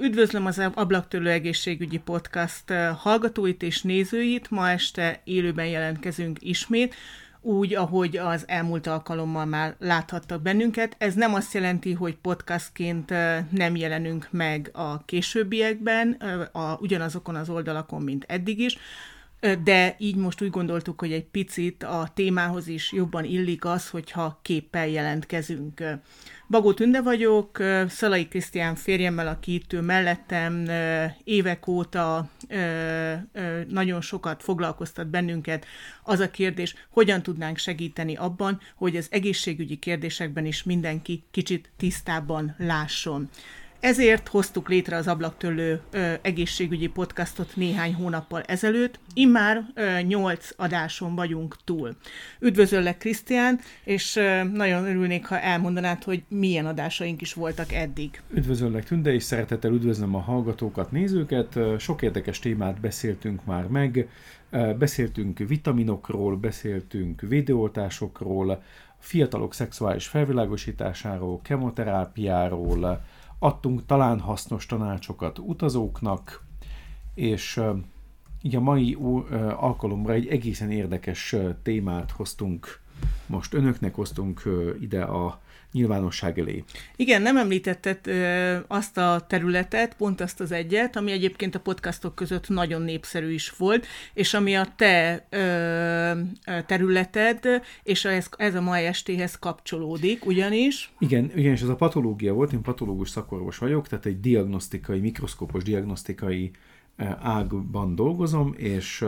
Üdvözlöm az Ablaktörlő Egészségügyi Podcast hallgatóit és nézőit. Ma este élőben jelentkezünk ismét, úgy, ahogy az elmúlt alkalommal már láthattak bennünket. Ez nem azt jelenti, hogy podcastként nem jelenünk meg a későbbiekben, a, ugyanazokon az oldalakon, mint eddig is, de így most úgy gondoltuk, hogy egy picit a témához is jobban illik az, hogyha képpel jelentkezünk. Bagó Tünde vagyok, Szalai Krisztián férjemmel, aki itt ül mellettem, évek óta nagyon sokat foglalkoztat bennünket az a kérdés, hogyan tudnánk segíteni abban, hogy az egészségügyi kérdésekben is mindenki kicsit tisztábban lásson. Ezért hoztuk létre az Ablaktörlő ö, egészségügyi podcastot néhány hónappal ezelőtt. Immár ö, 8 adáson vagyunk túl. Üdvözöllek, Krisztián, és ö, nagyon örülnék, ha elmondanád, hogy milyen adásaink is voltak eddig. Üdvözöllek, Tünde, és szeretettel üdvözlöm a hallgatókat, nézőket. Sok érdekes témát beszéltünk már meg. Beszéltünk vitaminokról, beszéltünk védőoltásokról, fiatalok szexuális felvilágosításáról, kemoterápiáról, adtunk talán hasznos tanácsokat utazóknak, és így a mai alkalomra egy egészen érdekes témát hoztunk most önöknek, hoztunk ide a nyilvánosság elé. Igen, nem említetted ö, azt a területet, pont azt az egyet, ami egyébként a podcastok között nagyon népszerű is volt, és ami a te ö, területed, és ez, ez a mai estéhez kapcsolódik, ugyanis... Igen, ugyanis ez a patológia volt, én patológus szakorvos vagyok, tehát egy diagnosztikai, mikroszkópos diagnosztikai ágban dolgozom, és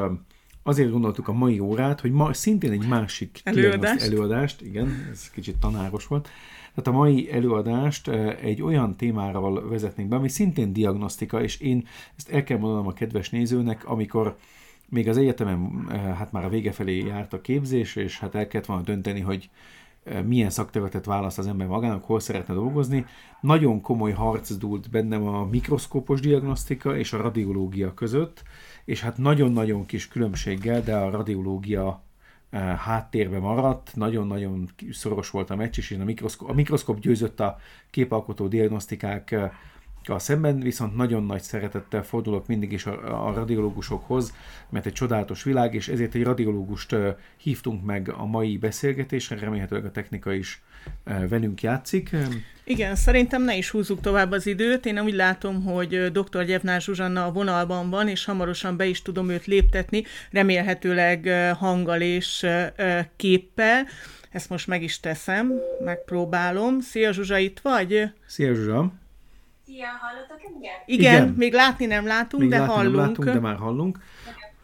azért gondoltuk a mai órát, hogy ma szintén egy másik előadást, előadást. Igen, ez kicsit tanáros volt, tehát a mai előadást egy olyan témáról vezetnénk be, ami szintén diagnosztika, és én ezt el kell mondanom a kedves nézőnek, amikor még az egyetemen hát már a vége felé járt a képzés, és hát el kellett volna dönteni, hogy milyen szakterületet választ az ember magának, hol szeretne dolgozni. Nagyon komoly harc dúlt bennem a mikroszkópos diagnosztika és a radiológia között, és hát nagyon-nagyon kis különbséggel, de a radiológia eh, háttérbe maradt, nagyon-nagyon szoros volt a meccs, és a mikroszkóp, a mikroszkóp győzött a képalkotó diagnosztikák eh, a szemben, viszont nagyon nagy szeretettel fordulok mindig is a, a radiológusokhoz, mert egy csodálatos világ, és ezért egy radiológust hívtunk meg a mai beszélgetésre, remélhetőleg a technika is velünk játszik. Igen, szerintem ne is húzzuk tovább az időt. Én úgy látom, hogy dr. Gyevnár Zsuzsanna a vonalban van, és hamarosan be is tudom őt léptetni, remélhetőleg hanggal és képpel. Ezt most meg is teszem, megpróbálom. Szia Zsuzsa, itt vagy? Szia Zsuzsa! Szia, hallotok engem? Igen, Igen, még látni nem látunk, még de látni hallunk. Nem látunk, de már hallunk.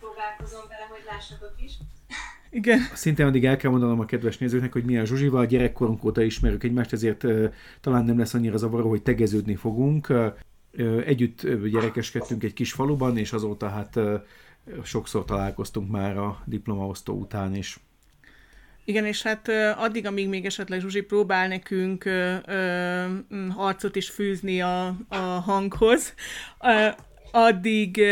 Próbálkozom vele, hogy lássatok is. Igen. Szintén addig el kell mondanom a kedves nézőknek, hogy mi a Zsuzsival a gyerekkorunk óta ismerjük egymást, ezért uh, talán nem lesz annyira zavaró, hogy tegeződni fogunk. Uh, együtt gyerekeskedtünk egy kis faluban, és azóta hát uh, sokszor találkoztunk már a diplomaosztó után is. Igen, és hát addig, amíg még esetleg Zsuzsi próbál nekünk ö, ö, harcot is fűzni a, a hanghoz, ö, addig,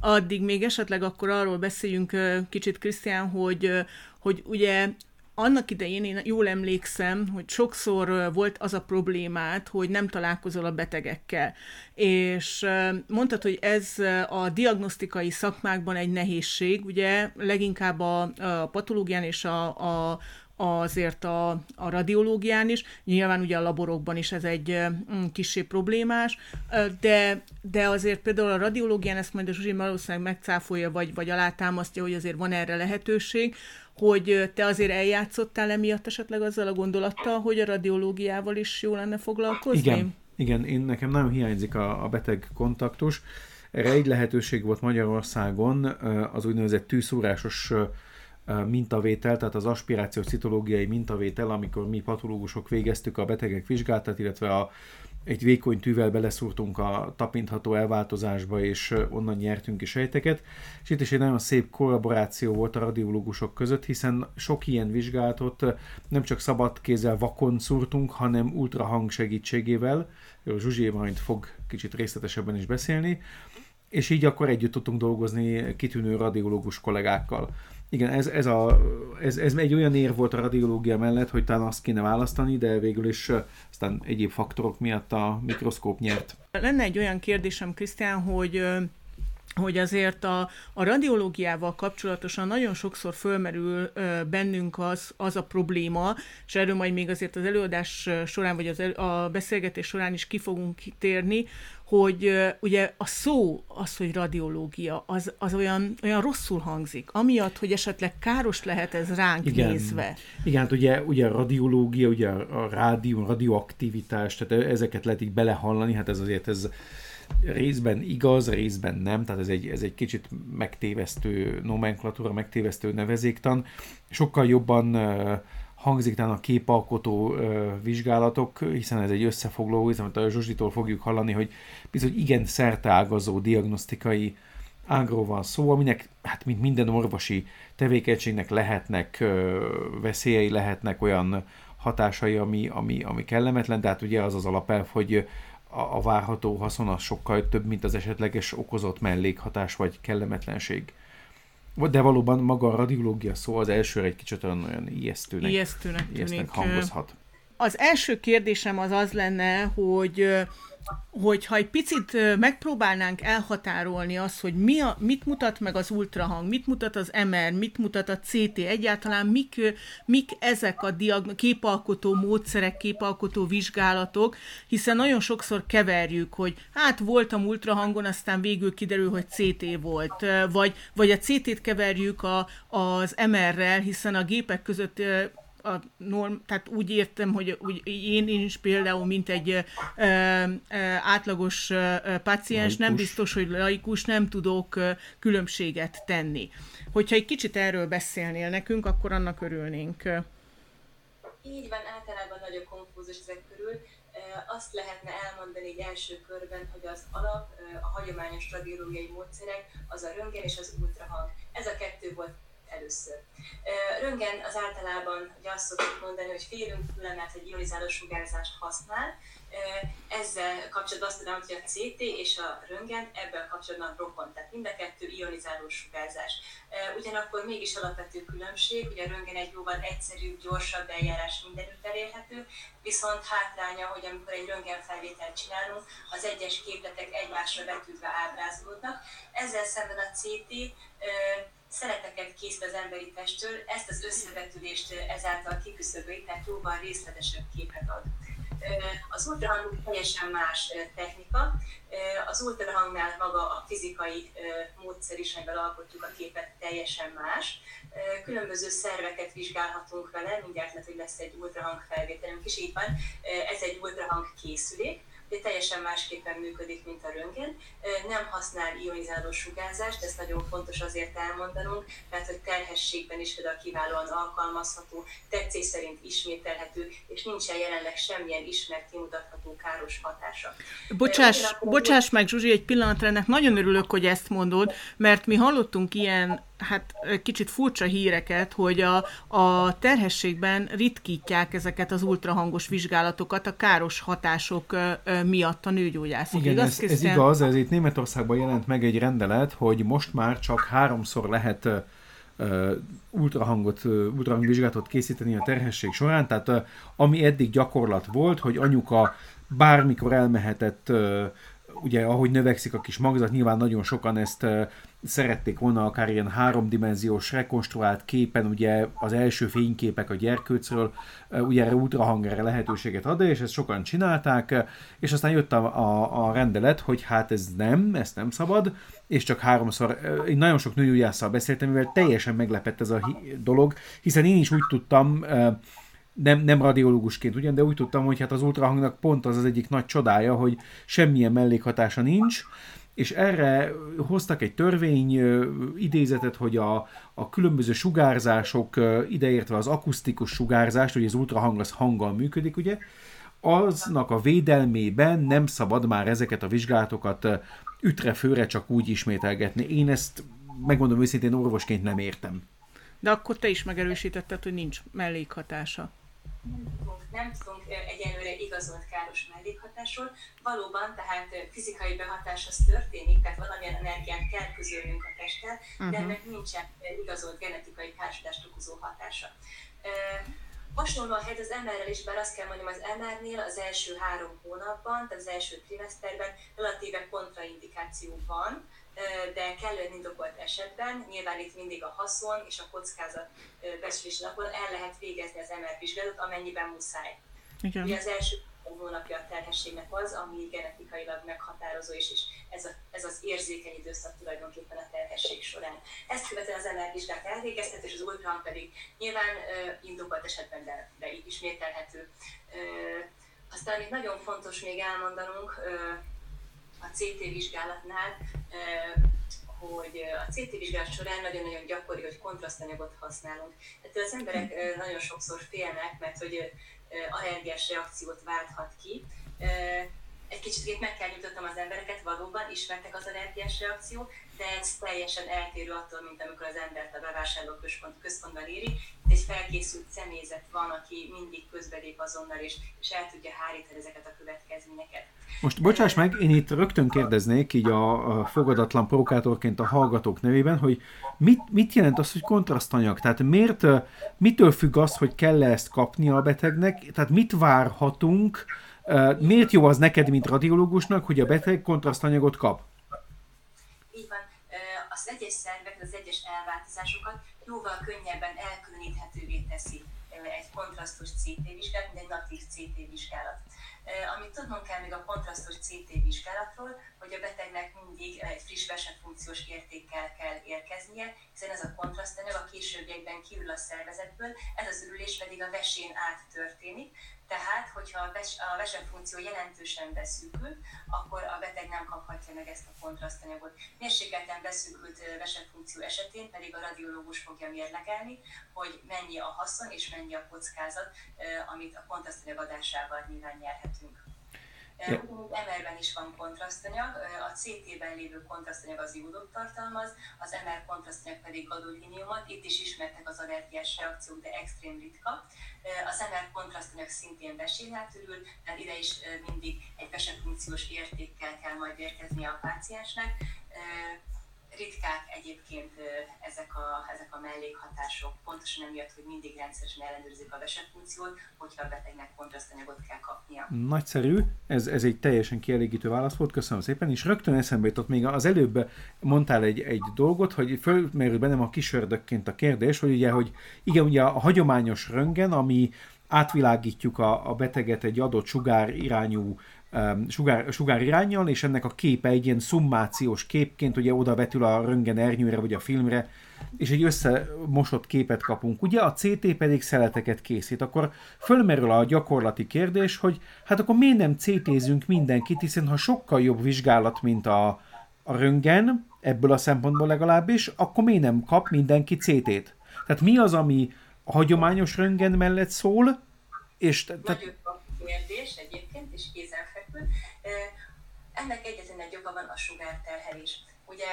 addig még esetleg akkor arról beszéljünk kicsit, Krisztián, hogy, hogy ugye annak idején én jól emlékszem, hogy sokszor volt az a problémát, hogy nem találkozol a betegekkel. És mondtad, hogy ez a diagnosztikai szakmákban egy nehézség, ugye leginkább a, a patológián és a, a, azért a, a radiológián is, nyilván ugye a laborokban is ez egy mm, problémás, de, de azért például a radiológián ezt majd a Zsuzsi valószínűleg megcáfolja, vagy, vagy alátámasztja, hogy azért van erre lehetőség, hogy te azért eljátszottál emiatt esetleg azzal a gondolattal, hogy a radiológiával is jó lenne foglalkozni? Igen, igen én nekem nagyon hiányzik a, a beteg kontaktus. Erre egy lehetőség volt Magyarországon, az úgynevezett tűszúrásos mintavétel, tehát az aspirációs citológiai mintavétel, amikor mi patológusok végeztük a betegek vizsgálatát, illetve a, egy vékony tűvel beleszúrtunk a tapintható elváltozásba, és onnan nyertünk is sejteket. És itt is egy nagyon szép kollaboráció volt a radiológusok között, hiszen sok ilyen vizsgálatot nem csak szabad kézzel vakon szúrtunk, hanem ultrahang segítségével, Zsuzsi majd fog kicsit részletesebben is beszélni, és így akkor együtt tudtunk dolgozni kitűnő radiológus kollégákkal. Igen, ez, ez, a, ez, ez egy olyan ér volt a radiológia mellett, hogy talán azt kéne választani, de végül is aztán egyéb faktorok miatt a mikroszkóp nyert. Lenne egy olyan kérdésem, Krisztián, hogy hogy azért a, a radiológiával kapcsolatosan nagyon sokszor fölmerül ö, bennünk az, az a probléma, és erről majd még azért az előadás során, vagy az el, a beszélgetés során is ki fogunk térni, hogy ugye a szó, az, hogy radiológia, az, az olyan, olyan rosszul hangzik, amiatt, hogy esetleg káros lehet ez ránk Igen. nézve. Igen, hát ugye, ugye a radiológia, ugye a rádió, radioaktivitás, tehát ezeket lehet így belehallani, hát ez azért ez részben igaz, részben nem, tehát ez egy, ez egy kicsit megtévesztő nomenklatúra, megtévesztő nevezéktan. Sokkal jobban hangzik a képalkotó vizsgálatok, hiszen ez egy összefoglaló, hiszen a Zsuzsitól fogjuk hallani, hogy bizony igen szerteágazó diagnosztikai ágról van szó, aminek, hát mint minden orvosi tevékenységnek lehetnek veszélyei, lehetnek olyan hatásai, ami, ami, ami kellemetlen, tehát ugye az az alapelv, hogy a, a várható haszon az sokkal több, mint az esetleges okozott mellékhatás vagy kellemetlenség. De valóban maga a radiológia szó az elsőre egy kicsit olyan, olyan ijesztőnek, Ijesztőnek ijesztőnek hangozhat. Az első kérdésem az az lenne, hogy hogyha egy picit megpróbálnánk elhatárolni azt, hogy mi a, mit mutat meg az ultrahang, mit mutat az MR, mit mutat a CT, egyáltalán mik, mik ezek a diagn- képalkotó módszerek, képalkotó vizsgálatok, hiszen nagyon sokszor keverjük, hogy hát voltam ultrahangon, aztán végül kiderül, hogy CT volt, vagy, vagy a CT-t keverjük a, az MR-rel, hiszen a gépek között a norm, tehát úgy értem, hogy úgy, én is például, mint egy ö, ö, átlagos ö, paciens, laikus. nem biztos, hogy laikus, nem tudok ö, különbséget tenni. Hogyha egy kicsit erről beszélnél nekünk, akkor annak örülnénk. Így van, általában nagyon konfúzus ezek körül. Azt lehetne elmondani egy első körben, hogy az alap, a hagyományos radiológiai módszerek, az a röntgen és az ultrahang. Ez a kettő volt először. Röngen az általában ugye azt szoktuk mondani, hogy félünk tőle, mert egy ionizáló sugárzást használ. Ezzel kapcsolatban azt tudom, hogy a CT és a röngen ebben kapcsolatban rokon, tehát mind a kettő ionizáló sugárzás. Ugyanakkor mégis alapvető különbség, hogy a röngen egy jóval egyszerűbb, gyorsabb eljárás mindenütt elérhető, viszont hátránya, hogy amikor egy röntgenfelvételt csinálunk, az egyes képletek egymásra vetődve ábrázolódnak. Ezzel szemben a CT szeleteket készít az emberi testtől, ezt az összevetülést ezáltal kiküszöböli, tehát jóval részletesebb képet ad. Az ultrahang teljesen más technika. Az ultrahangnál maga a fizikai módszer is, amivel alkotjuk a képet, teljesen más. Különböző szerveket vizsgálhatunk vele, mindjárt lehet, hogy lesz egy ultrahang felvételünk is, így van. Ez egy ultrahang készülék, de teljesen másképpen működik, mint a röntgen. Nem használ ionizáló sugárzást, ezt nagyon fontos azért elmondanunk, mert hogy terhességben is például kiválóan alkalmazható, tetszés szerint ismételhető, és nincsen jelenleg semmilyen ismert kimutatható káros hatása. Bocsáss, Ugyanakkor bocsáss meg, Zsuzsi, egy pillanatra ennek nagyon örülök, hogy ezt mondod, mert mi hallottunk ilyen hát kicsit furcsa híreket, hogy a, a terhességben ritkítják ezeket az ultrahangos vizsgálatokat a káros hatások miatt a nőgyógyászok. Igen, igaz, ez, ez igaz, ez itt Németországban jelent meg egy rendelet, hogy most már csak háromszor lehet uh, ultrahangot, uh, ultrahangvizsgálatot készíteni a terhesség során, tehát uh, ami eddig gyakorlat volt, hogy anyuka bármikor elmehetett ugye ahogy növekszik a kis magzat, nyilván nagyon sokan ezt szerették volna akár ilyen háromdimenziós rekonstruált képen, ugye az első fényképek a gyerkőcről, ugye erre ultrahangere lehetőséget ad, és ezt sokan csinálták, és aztán jött a, a, a rendelet, hogy hát ez nem, ezt nem szabad, és csak háromszor, én nagyon sok nőgyógyásszal beszéltem, mivel teljesen meglepett ez a dolog, hiszen én is úgy tudtam, nem, nem radiológusként ugyan, de úgy tudtam, hogy hát az ultrahangnak pont az az egyik nagy csodája, hogy semmilyen mellékhatása nincs, és erre hoztak egy törvény idézetet, hogy a, a különböző sugárzások, ideértve az akusztikus sugárzást, hogy az ultrahang az hanggal működik, ugye, aznak a védelmében nem szabad már ezeket a vizsgálatokat ütre-főre csak úgy ismételgetni. Én ezt megmondom őszintén orvosként nem értem. De akkor te is megerősítetted, hogy nincs mellékhatása nem tudunk egyelőre igazolt káros mellékhatásról. Valóban, tehát fizikai behatás az történik, tehát valamilyen energiát kell közölnünk a testtel, uh-huh. de mhm. ennek nincsen igazolt genetikai károsodást okozó hatása. Hasonló a helyzet az MR-rel is, bár azt kell mondjam, az MR-nél az első három hónapban, tehát az első trimeszterben relatíve kontraindikáció van, de kellően indokolt esetben, nyilván itt mindig a haszon és a kockázat becslés napon el lehet végezni az MR vizsgálatot, amennyiben muszáj. Igen. Ugye az első hónapja a terhességnek az, ami genetikailag meghatározó, és, és ez, a, ez az érzékeny időszak tulajdonképpen a terhesség során. Ezt követően az MR vizsgát elvégeztet, és az ultrahang pedig nyilván uh, indokolt esetben, de, de ismételhető. Uh, aztán amit nagyon fontos még elmondanunk, uh, a CT vizsgálatnál, hogy a CT vizsgálat során nagyon-nagyon gyakori, hogy kontrasztanyagot használunk. Tehát az emberek nagyon sokszor félnek, mert hogy allergiás reakciót válthat ki. Egy kicsit meg kell nyugtatnom az embereket, valóban ismertek az allergiás reakció, de ez teljesen eltérő attól, mint amikor az embert a bevásárló központ, központban éri. Itt egy felkészült személyzet van, aki mindig közbelép azonnal, és, és el tudja hárítani ezeket a következményeket. Most bocsáss meg, én itt rögtön kérdeznék így a, a fogadatlan provokátorként a hallgatók nevében, hogy mit, mit jelent az, hogy kontrasztanyag? Tehát miért, mitől függ az, hogy kell ezt kapni a betegnek? Tehát mit várhatunk? Miért jó az neked, mint radiológusnak, hogy a beteg kontrasztanyagot kap? Az egyes szervek, az egyes elváltozásokat jóval könnyebben elkülöníthetővé teszi egy kontrasztos CT vizsgálat, mint egy natív CT vizsgálat. Amit tudnunk kell még a kontrasztos CT vizsgálatról, hogy a betegnek mindig egy friss vesefunkciós értékkel kell érkeznie, hiszen ez a kontrasztanyag a későbbiekben kiül a szervezetből, ez az ürülés pedig a vesén át történik, tehát, hogyha a, ves, a jelentősen beszűkül, akkor a beteg nem kaphatja meg ezt a kontrasztanyagot. Mérsékelten beszűkült vesefunkció esetén pedig a radiológus fogja mérlegelni, hogy mennyi a haszon és mennyi a kockázat, amit a kontrasztanyag adásával nyilván nyerhetünk. Ja. MR-ben is van kontrasztanyag, a CT-ben lévő kontrasztanyag az iodot tartalmaz, az MR kontrasztanyag pedig gadoliniumot, itt is ismertek az allergiás reakciók, de extrém ritka. Az MR kontrasztanyag szintén ürül, tehát ide is mindig egy vesefunkciós értékkel kell majd érkezni a páciensnek ritkák egyébként ezek a, ezek a mellékhatások, pontosan emiatt, hogy mindig rendszeresen ellenőrzik a vesefunkciót, hogyha a betegnek kontrasztanyagot kell kapnia. Nagyszerű, ez, ez egy teljesen kielégítő válasz volt, köszönöm szépen, és rögtön eszembe jutott még az előbb mondtál egy, egy dolgot, hogy fölmerül bennem a kisördökként a kérdés, hogy ugye, hogy igen, ugye a hagyományos röngen, ami átvilágítjuk a, a beteget egy adott sugár irányú sugár, sugár irányjal, és ennek a képe egy ilyen szummációs képként ugye oda vetül a röngen ernyőre vagy a filmre, és egy összemosott képet kapunk. Ugye a CT pedig szeleteket készít. Akkor fölmerül a gyakorlati kérdés, hogy hát akkor miért nem CT-zünk mindenkit, hiszen ha sokkal jobb vizsgálat, mint a, a röngen, ebből a szempontból legalábbis, akkor miért nem kap mindenki CT-t? Tehát mi az, ami a hagyományos röngen mellett szól, és... Te, kérdés egyébként, és kézenfekvő. Ennek egyetlen egy oka van a sugárterhelés. Ugye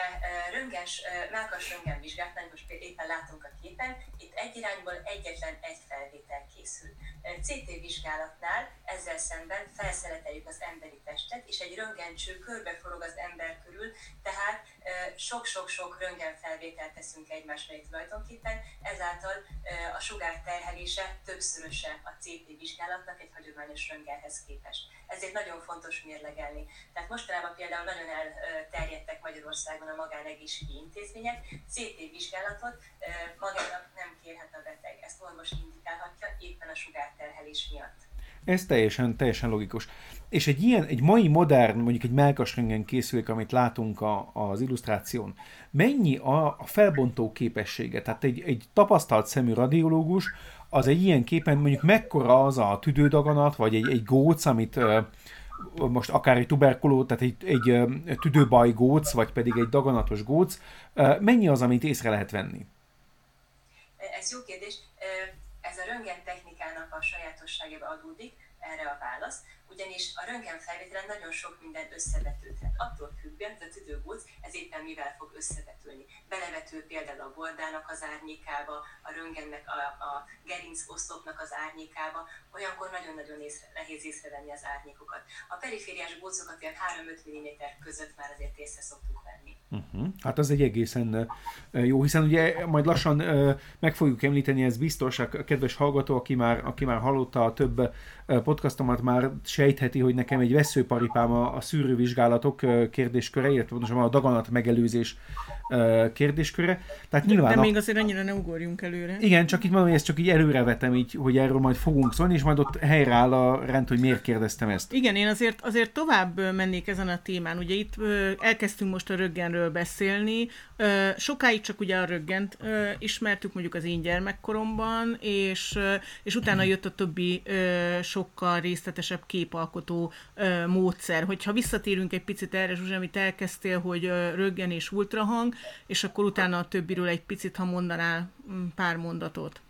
röngens, melkas röngen vizsgálatnál, most éppen látunk a képen, itt egy irányból egyetlen egy felvétel készül. CT vizsgálatnál ezzel szemben felszeleteljük az emberi testet, és egy röngencső körbeforog az ember körül, tehát sok-sok-sok röntgenfelvételt teszünk egymás mellé tulajdonképpen, ezáltal a sugár terhelése többszöröse a CT vizsgálatnak egy hagyományos röntgenhez képest. Ezért nagyon fontos mérlegelni. Tehát mostanában például nagyon elterjedtek Magyarországon a magánegészségügyi intézmények, CT vizsgálatot magának nem kérhet a beteg. Ezt orvos indikálhatja éppen a sugárterhelés miatt. Ez teljesen, teljesen logikus. És egy ilyen, egy mai modern, mondjuk egy melkasröngen készülék, amit látunk a, az illusztráción, mennyi a, a felbontó képessége? Tehát egy, egy tapasztalt szemű radiológus, az egy ilyen képen mondjuk mekkora az a tüdődaganat, vagy egy, egy góc, amit most akár egy tuberkuló, tehát egy, egy tüdőbaj góc, vagy pedig egy daganatos góc, mennyi az, amit észre lehet venni? Ez jó kérdés. Ez a röntgen technikának a sajátosságába adódik, erre a válasz, ugyanis a röntgen felvételen nagyon sok minden összevetődhet. Attól függően, hogy a tüdőgóc ez éppen mivel fog összevetülni. Belevető például a bordának az árnyékába, a röntgennek, a, a gerinc oszlopnak az árnyékába, olyankor nagyon-nagyon észre, nehéz észrevenni az árnyékokat. A perifériás gócokat ilyen 3-5 mm között már azért észre szoktuk venni. Uh-huh. Hát az egy egészen jó, hiszen ugye majd lassan meg fogjuk említeni, ez biztos, a kedves hallgató, aki már, aki már hallotta a több podcastomat, már sejtheti, hogy nekem egy veszőparipám a, a szűrővizsgálatok kérdésköre, illetve pontosan a daganat megelőzés kérdésköre. Tehát de, nyilván de még azért annyira ne ugorjunk előre. Igen, csak itt mondom, hogy ezt csak így előrevetem, így, hogy erről majd fogunk szólni, és majd ott helyreáll a rend, hogy miért kérdeztem ezt. Igen, én azért, azért tovább mennék ezen a témán. Ugye itt elkezdtünk most a röggenről beszélni. Sokáig csak ugye a röggent ismertük mondjuk az én gyermekkoromban, és, és utána jött a többi sokkal részletesebb képalkotó módszer. Hogyha visszatérünk egy picit erre, Zsuzsi, amit elkezdtél, hogy röggen és ultrahang, és akkor utána a többiről egy picit, ha mondanál mm, pár mondatot.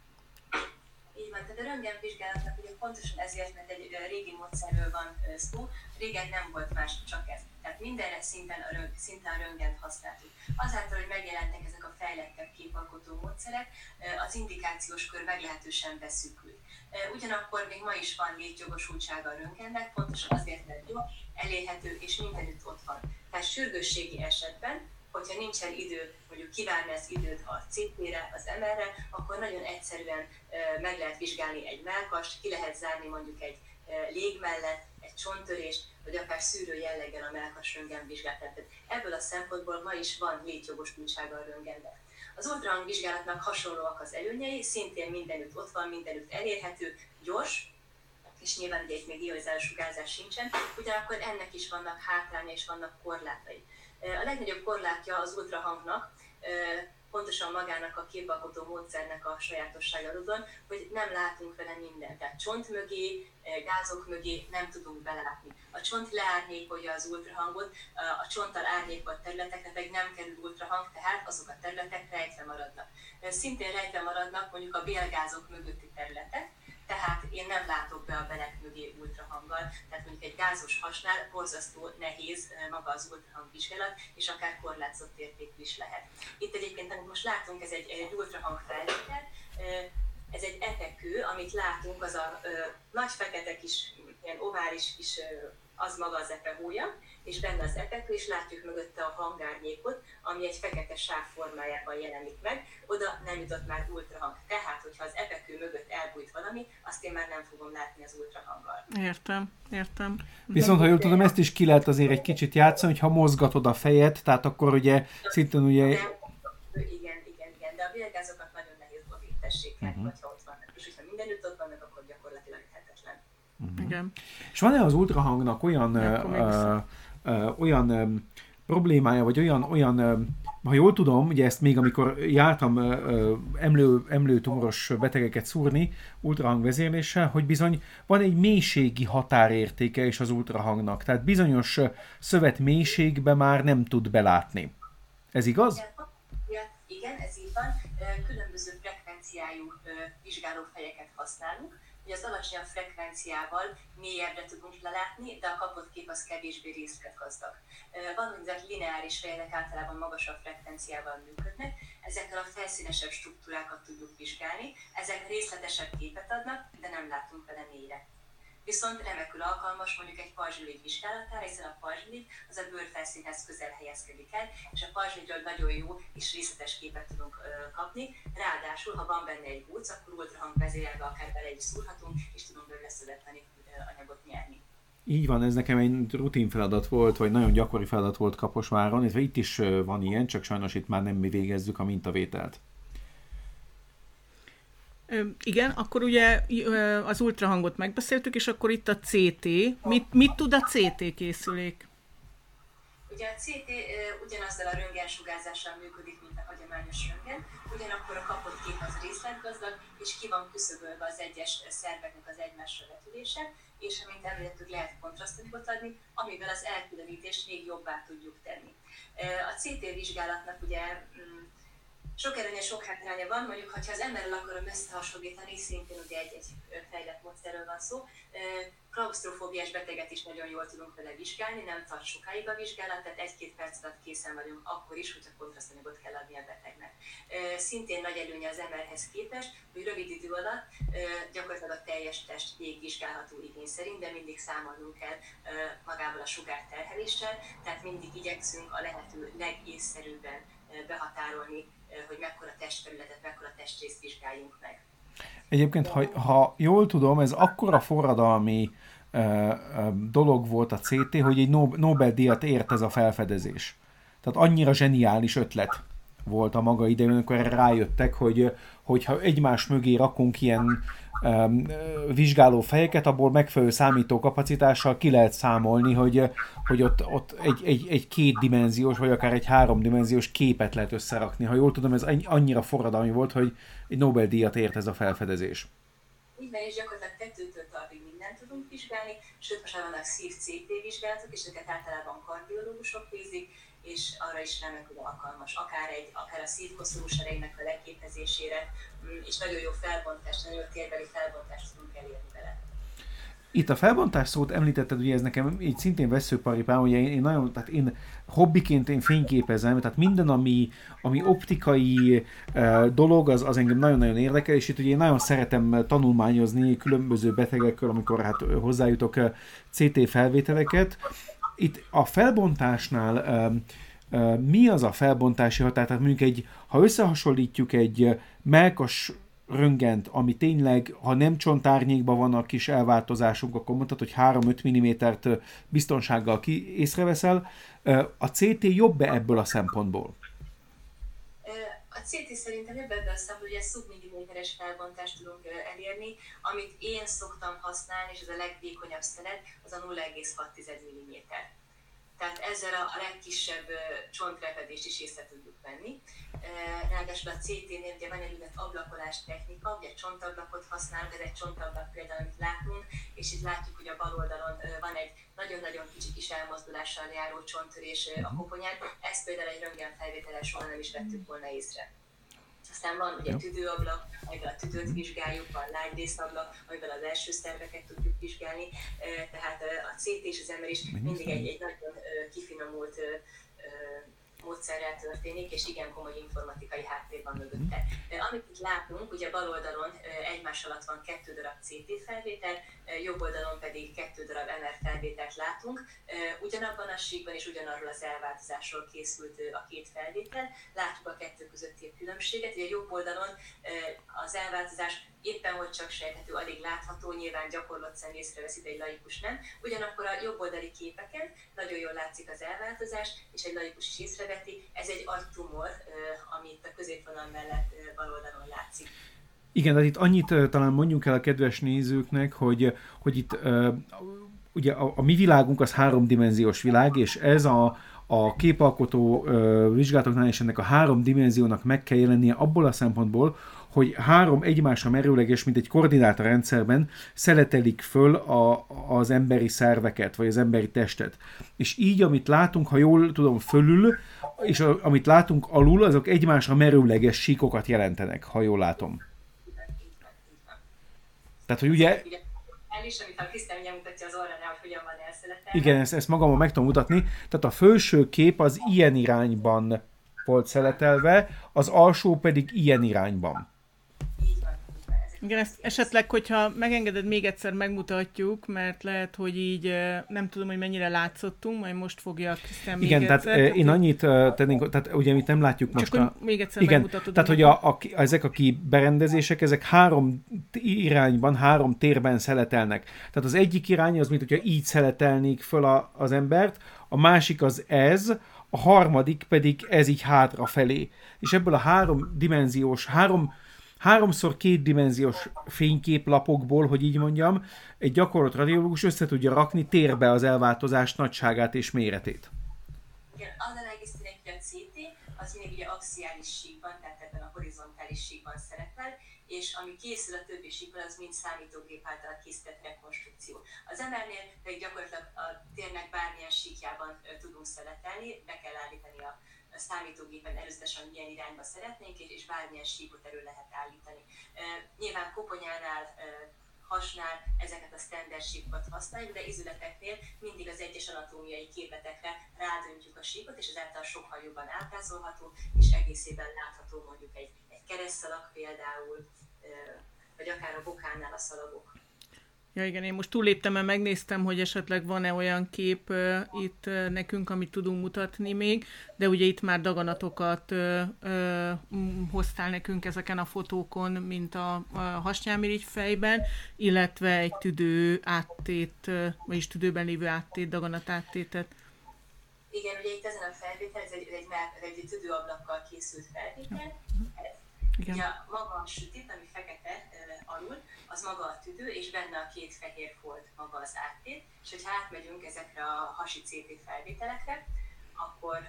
Így van, tehát a röntgenvizsgálatnak ugye pontosan ezért, mert egy régi módszerről van szó, régen nem volt más, csak ez. Tehát mindenre szinten a, röng, szinten a röngent használtuk. Azáltal, hogy megjelentek ezek a fejlettebb képalkotó módszerek, az indikációs kör meglehetősen beszűkült. Ugyanakkor még ma is van létjogosultsága a röntgennek, pontosan azért, mert jó, elérhető és mindenütt ott van. Tehát sürgősségi esetben hogyha nincsen idő, mondjuk kívánni az időt a CT-re, az MR-re, akkor nagyon egyszerűen meg lehet vizsgálni egy melkast, ki lehet zárni mondjuk egy lég mellett, egy csonttörés, vagy akár szűrő jelleggel a melkas röntgenvizsgát. Tehát ebből a szempontból ma is van létjogosultsága a röntgennek. Az ultrahang vizsgálatnak hasonlóak az előnyei, szintén mindenütt ott van, mindenütt elérhető, gyors, és nyilván ugye itt még ionizáló sugárzás sincsen, ugyanakkor ennek is vannak hátránya és vannak korlátai. A legnagyobb korlátja az ultrahangnak, pontosan magának a képalkotó módszernek a sajátossága azon, hogy nem látunk vele mindent. Tehát csont mögé, gázok mögé nem tudunk belátni. A csont leárnyékolja az ultrahangot, a csonttal árnyékolt területekre pedig nem kerül ultrahang, tehát azok a területek rejtve maradnak. Szintén rejtve maradnak mondjuk a bélgázok mögötti területek, tehát én nem látok be a belek mögé ultrahanggal, tehát mondjuk egy gázos hasnál borzasztó nehéz maga az ultrahang vizsgálat, és akár korlátozott értékű is lehet. Itt egyébként, amit most látunk, ez egy, egy ultrahang felvétel, ez egy etekő, amit látunk, az a nagy fekete kis, ilyen ovális kis, az maga az epehója, és benne az epekő, és látjuk mögötte a hangárnyékot, ami egy fekete sáv formájában jelenik meg. Oda nem jutott már ultrahang. Tehát, hogyha az epekő mögött elbújt valami, azt én már nem fogom látni az ultrahanggal. Értem, értem. Viszont, ha jól tudom, ezt is ki lehet azért egy kicsit játszani, hogy ha mozgatod a fejet, tehát akkor ugye szintén ugye... Igen, igen, igen, de a bélgázokat nagyon nehéz tessék uh-huh. vagy ha ott vannak. És hogyha mindenütt ott vannak. Uh-huh. Igen. És van-e az ultrahangnak olyan uh, olyan problémája, vagy olyan, olyan, ha jól tudom, ugye ezt még amikor jártam emlő, emlőtumoros betegeket szúrni ultrahang vezérléssel, hogy bizony van egy mélységi határértéke is az ultrahangnak, tehát bizonyos szövet mélységbe már nem tud belátni. Ez igaz? Igen, ez így van. Különböző frekvenciájú vizsgálófejeket használunk hogy az alacsonyabb frekvenciával mélyebbre tudunk lelátni, de a kapott kép az kevésbé részletgazdag. Van úgynevezett lineáris fejek általában magasabb frekvenciával működnek, ezekkel a felszínesebb struktúrákat tudjuk vizsgálni, ezek részletesebb képet adnak, de nem látunk vele mélyre viszont remekül alkalmas mondjuk egy pajzslilik vizsgálatára, hiszen a pajzslilik az a bőrfelszínhez közel helyezkedik el, és a pajzslilikről nagyon jó és részletes képet tudunk ö, kapni. Ráadásul, ha van benne egy góc, akkor ultrahang vezérelve akár bele is szúrhatunk, és tudunk belőle szövettani anyagot nyerni. Így van, ez nekem egy rutin feladat volt, vagy nagyon gyakori feladat volt Kaposváron, illetve itt is van ilyen, csak sajnos itt már nem mi végezzük a mintavételt. Igen, akkor ugye az ultrahangot megbeszéltük, és akkor itt a CT. Mit, mit tud a CT készülék? Ugye a CT ugyanazzal a röntgensugárzással működik, mint a hagyományos röntgen, ugyanakkor a kapott kép az részletgazdag, és ki van küszöbölve az egyes szerveknek az egymásra vetülése, és amint említettük, lehet kontrasztot adni, amivel az elkülönítést még jobbá tudjuk tenni. A CT vizsgálatnak ugye mm, sok előnye, sok hátránya van, mondjuk, ha az emberrel akarom összehasonlítani, szintén ugye egy, egy fejlett módszerről van szó, klaustrofóbiás beteget is nagyon jól tudunk vele vizsgálni, nem tart sokáig a vizsgálat, tehát egy-két perc alatt készen vagyunk akkor is, hogyha kontrasztanyagot kell adni a betegnek. Szintén nagy előnye az MR-hez képest, hogy rövid idő alatt gyakorlatilag a teljes test végigvizsgálható igény szerint, de mindig számolnunk kell magával a sugárterheléssel, tehát mindig igyekszünk a lehető legészszerűbben behatárolni, hogy mekkora testterületet, mekkora testrészt vizsgáljunk meg. Egyébként, ha, ha jól tudom, ez akkora forradalmi dolog volt a CT, hogy egy Nobel-díjat ért ez a felfedezés. Tehát annyira zseniális ötlet volt a maga idején, amikor rájöttek, hogy hogyha egymás mögé rakunk ilyen um, vizsgáló fejeket, abból megfelelő számítókapacitással ki lehet számolni, hogy, hogy ott, ott egy, egy, egy kétdimenziós, vagy akár egy háromdimenziós képet lehet összerakni. Ha jól tudom, ez annyira forradalmi volt, hogy egy Nobel-díjat ért ez a felfedezés. Így van, és gyakorlatilag kettőtől talpig mindent tudunk vizsgálni, sőt most már vannak szív-CT vizsgálatok, és ezeket általában kardiológusok végzik, és arra is remekül alkalmas, akár, egy, akár a szívkoszorú serejnek a leképezésére, mm, és nagyon jó felbontást, nagyon jó térbeli felbontást tudunk elérni vele. Itt a felbontás szót említetted, ugye ez nekem így szintén veszőparipám, ugye én, én nagyon, tehát én hobbiként én fényképezem, tehát minden, ami, ami optikai uh, dolog, az, az engem nagyon-nagyon érdekel, és itt ugye én nagyon szeretem tanulmányozni különböző betegekkel, amikor hát hozzájutok uh, CT felvételeket. Itt a felbontásnál mi az a felbontási határ? Tehát mondjuk egy, ha összehasonlítjuk egy melkas röngent, ami tényleg, ha nem csontárnyékban van a kis elváltozásunk, akkor mondhatod, hogy 3-5 mm biztonsággal ki észreveszel. A CT jobb-e ebből a szempontból? A CT szerintem ebből a hogy egy szubmilliméteres felbontást tudunk elérni. Amit én szoktam használni, és ez a legvékonyabb szelet, az a 0,6 mm tehát ezzel a, legkisebb csontrepedést is észre tudjuk venni. Ráadásul a CT-nél ugye van egy úgynevezett ablakolás technika, ugye csontablakot használunk, ez egy csontablak például, amit látunk, és itt látjuk, hogy a bal oldalon van egy nagyon-nagyon kicsi kis elmozdulással járó csonttörés a mhm. koponyán, ezt például egy röntgenfelvételen soha nem is vettük volna észre. Aztán van ugye tüdőablak, amivel a tüdőt vizsgáljuk, van lágydészablak, amivel az első szerveket tudjuk vizsgálni, tehát a CT és az ember is mindig egy, egy nagyon kifinomult módszerrel történik, és igen komoly informatikai háttér van mögötte. Amit itt látunk, ugye bal oldalon egymás alatt van kettő darab CT felvétel, jobb oldalon pedig kettő darab MR felvételt látunk. Ugyanabban a síkban és ugyanarról az elváltozásról készült a két felvétel. Látjuk a kettő közötti különbséget. Ugye jobb oldalon az elváltozás éppen hogy csak sejthető, alig látható, nyilván gyakorlott személy veszi, de egy laikus nem. Ugyanakkor a jobb oldali képeken nagyon jól látszik az elváltozás, és egy laikus is észreveti. Ez egy agytumor, ami itt a középvonal mellett bal oldalon látszik. Igen, de itt annyit talán mondjuk el a kedves nézőknek, hogy, hogy itt ugye a, a mi világunk az háromdimenziós világ, és ez a, a képalkotó vizsgálatoknál is ennek a három dimenziónak meg kell jelennie abból a szempontból, hogy három egymásra merőleges, mint egy koordinátorrendszerben szeletelik föl a, az emberi szerveket, vagy az emberi testet. És így, amit látunk, ha jól tudom, fölül, és a, amit látunk alul, azok egymásra merőleges síkokat jelentenek, ha jól látom. Tehát, hogy ugye... Igen, ezt, ezt magamon meg tudom mutatni. Tehát a felső kép az ilyen irányban volt szeletelve, az alsó pedig ilyen irányban. Igen, ezt esetleg, hogyha megengeded, még egyszer megmutatjuk, mert lehet, hogy így nem tudom, hogy mennyire látszottunk, majd most fogja Krisztián Igen, egyszer. tehát én annyit tennénk, tehát ugye mit nem látjuk most. Csak a, még egyszer igen, tehát hogy a, a, ezek a kiberendezések, ezek három irányban, három térben szeletelnek. Tehát az egyik irány az, mint hogyha így szeletelnék föl a, az embert, a másik az ez, a harmadik pedig ez így hátrafelé. És ebből a három dimenziós, három háromszor kétdimenziós fényképlapokból, hogy így mondjam, egy gyakorlott radiológus össze tudja rakni térbe az elváltozás nagyságát és méretét. Igen, az a legésztőnek, hogy a CT az még ugye axiális síkban, tehát ebben a horizontális síkban szerepel, és ami készül a többi síkban, az mind számítógép által készített rekonstrukció. Az MR-nél pedig gyakorlatilag a térnek bármilyen síkjában tudunk szeletelni, be kell állítani a számítógépen előzetesen milyen irányba szeretnénk, és, és bármilyen síkot elő lehet állítani. Nyilván koponyánál hasnál ezeket a standard síkokat használjuk, de izületeknél mindig az egyes anatómiai képletekre rádöntjük a síkot, és ezáltal sokkal jobban ábrázolható, és egészében látható mondjuk egy, egy keresztalak például, vagy akár a bokánál a szalagok. Ja igen, én most túléptem, mert megnéztem, hogy esetleg van-e olyan kép uh, itt uh, nekünk, amit tudunk mutatni még, de ugye itt már daganatokat uh, uh, hoztál nekünk ezeken a fotókon, mint a, a hasnyálmirigy fejben, illetve egy tüdő áttét, uh, vagyis tüdőben lévő áttét, daganat áttétet. Igen, ugye itt ezen a felvétel, ez egy, egy, egy, egy tüdőablakkal készült felvétel. Igen. Ugye maga a sütét, ami fekete uh, alul, az maga a tüdő, és benne a két fehér folt maga az áttét, és hogyha átmegyünk ezekre a hasi CT felvételekre, akkor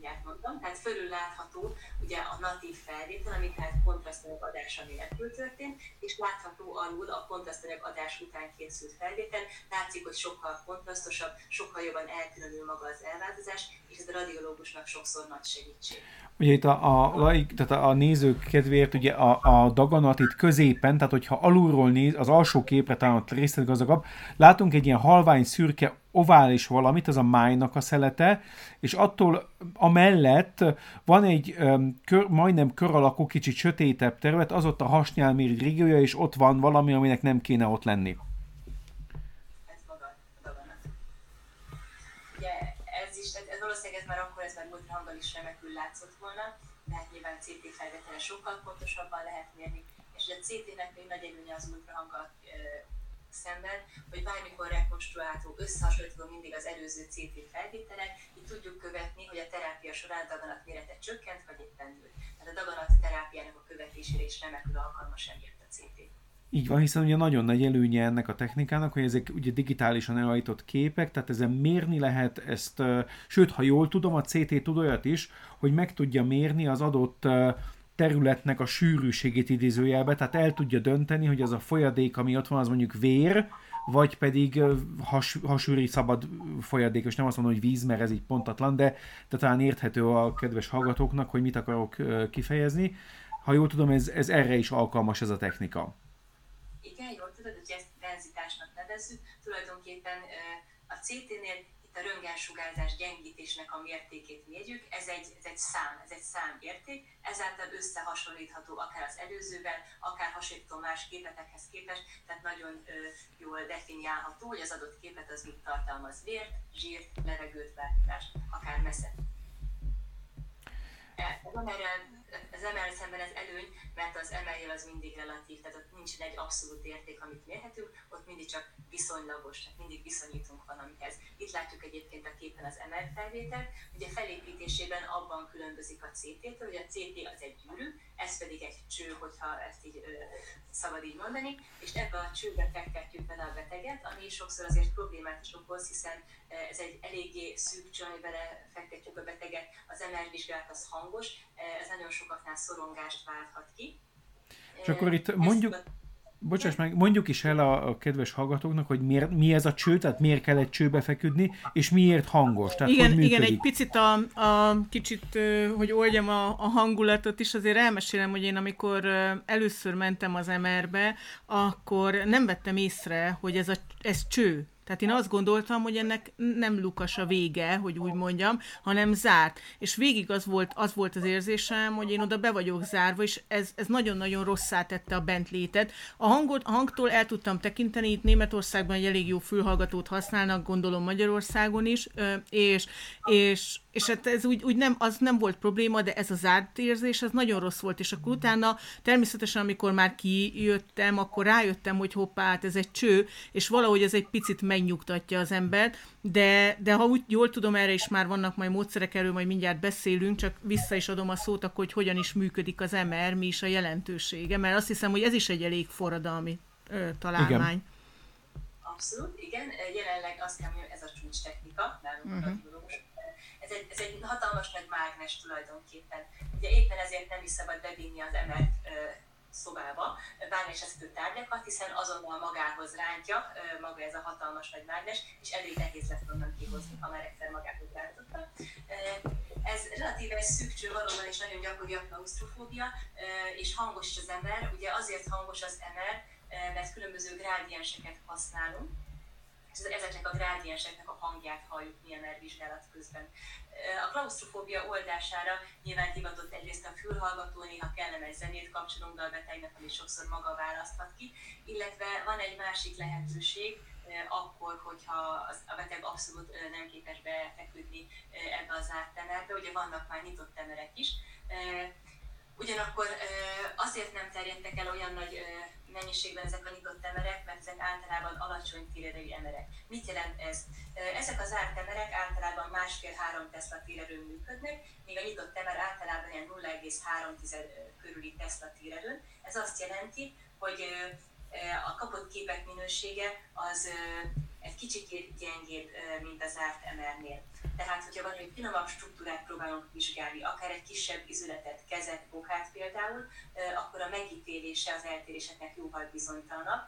mindjárt mondtam, tehát fölül látható ugye a natív felvétel, ami tehát kontrasztanyag adása nélkül történt, és látható alul a kontrasztanyag adás után készült felvétel, látszik, hogy sokkal kontrasztosabb, sokkal jobban elkülönül maga az elváltozás, és ez a radiológusnak sokszor nagy segítség. Ugye itt a, a, tehát a nézők kedvéért ugye a, a daganat itt középen, tehát hogyha alulról néz, az alsó képre talán ott részletgazdagabb, látunk egy ilyen halvány szürke ovális valamit, az a májnak a szelete, és attól amellett van egy um, kör, majdnem kör alakú, kicsit sötétebb terület, az ott a hasnyálmirigy régiója, és ott van valami, aminek nem kéne ott lenni. is remekül látszott volna, tehát nyilván CT felvétele sokkal pontosabban lehet mérni, és a CT-nek még nagy előnye az ultrahanggal szemben, hogy bármikor rekonstruálható, összehasonlítható mindig az előző CT felvételek, így tudjuk követni, hogy a terápia során daganat mérete csökkent, vagy éppen nőtt. Tehát a daganat terápiának a követésére is remekül alkalmas emiatt a CT. Így van, hiszen ugye nagyon nagy előnye ennek a technikának, hogy ezek ugye digitálisan elhajtott képek, tehát ezen mérni lehet ezt, sőt, ha jól tudom, a CT tud olyat is, hogy meg tudja mérni az adott területnek a sűrűségét idézőjelbe, tehát el tudja dönteni, hogy az a folyadék, ami ott van, az mondjuk vér, vagy pedig has, hasűri szabad folyadék, és nem azt mondom, hogy víz, mert ez így pontatlan, de, de talán érthető a kedves hallgatóknak, hogy mit akarok kifejezni. Ha jól tudom, ez, ez erre is alkalmas ez a technika igen, jól tudod, hogy ezt denzitásnak nevezzük, tulajdonképpen a CT-nél a röntgensugárzás gyengítésnek a mértékét mérjük, ez egy, ez egy szám, ez egy számérték, ezáltal összehasonlítható akár az előzővel, akár hasonlító más képletekhez képest, tehát nagyon ö, jól definiálható, hogy az adott képlet az mit tartalmaz, vért, zsírt, levegőt, változást, akár messzet. Ez az ML szemben ez előny, mert az ML az mindig relatív, tehát ott nincsen egy abszolút érték, amit mérhetünk, ott mindig csak viszonylagos, tehát mindig viszonyítunk valamihez. Itt látjuk egyébként a képen az ML felvételt, ugye felépítésében abban különbözik a CT-től, hogy a CT az egy gyűrű, ez pedig egy cső, hogyha ezt így ö, szabad így mondani, és ebbe a csőbe fektetjük bele a beteget, ami sokszor azért problémát is okoz, hiszen ez egy eléggé szűk cső, bele fektetjük a beteget, az MR vizsgálat az hangos, ez nagyon sokaknál szorongást válthat ki. És akkor itt mondjuk, Bocsáss meg, mondjuk is el a, a kedves hallgatóknak, hogy miért, mi ez a cső, tehát miért kell egy csőbe feküdni, és miért hangos, tehát igen, hogy igen, egy picit a, a kicsit, hogy oldjam a, a hangulatot is, azért elmesélem, hogy én amikor először mentem az MR-be, akkor nem vettem észre, hogy ez, a, ez cső. Tehát én azt gondoltam, hogy ennek nem lukas a vége, hogy úgy mondjam, hanem zárt. És végig az volt az, volt az érzésem, hogy én oda be vagyok zárva, és ez, ez nagyon-nagyon rosszá tette a bentlétet. A, hangot, a hangtól el tudtam tekinteni, itt Németországban egy elég jó fülhallgatót használnak, gondolom Magyarországon is, és, és, és hát ez úgy, úgy nem, az nem volt probléma, de ez az zárt érzés, az nagyon rossz volt, és akkor utána természetesen, amikor már kijöttem, akkor rájöttem, hogy hoppá, hát ez egy cső, és valahogy ez egy picit megnyugtatja az embert, de, de ha úgy jól tudom, erre is már vannak majd módszerek, erről majd mindjárt beszélünk, csak vissza is adom a szót, akkor, hogy hogyan is működik az MR, mi is a jelentősége, mert azt hiszem, hogy ez is egy elég forradalmi ö, találmány. Igen. Abszolút, igen. Jelenleg azt kell hogy ez a csúcs technika, nálunk uh-huh ez egy, ez egy hatalmas nagy mágnes tulajdonképpen. Ugye éppen ezért nem is szabad bevinni az emelt szobába mágnesesztő tárgyakat, hiszen azonnal magához rántja maga ez a hatalmas nagy mágnes, és elég nehéz lesz onnan kihozni, ha már egyszer magához rántotta. Ez relatíve egy szűkcső valóban is nagyon gyakori a klaustrofóbia, és hangos is az MR. Ugye azért hangos az MR, mert különböző grádienseket használunk, ezeknek a grádienseknek a hangját halljuk mi MR vizsgálat közben. A klaustrofóbia oldására nyilván hivatott egyrészt a fülhallgató, néha kellemes zenét kapcsolunk be a betegnek, amit sokszor maga választhat ki, illetve van egy másik lehetőség, akkor, hogyha a beteg abszolút nem képes befeküdni ebbe az áttemerbe. Ugye vannak már nyitott temerek is. Ugyanakkor azért nem terjedtek el olyan nagy mennyiségben ezek a nyitott emerek, mert ezek általában alacsony térerejű emerek. Mit jelent ez? Ezek az ártemerek általában másfél-három Tesla térerőn működnek, míg a nyitott emer általában ilyen 0,3 körüli Tesla térerőn. Ez azt jelenti, hogy a kapott képek minősége az egy kicsit gyengébb, mint az árt MR-nél. Tehát, hogyha valami finomabb struktúrát próbálunk vizsgálni, akár egy kisebb izületet, kezet, bokát például, akkor a megítélése az eltéréseknek jóval bizonytalanabb.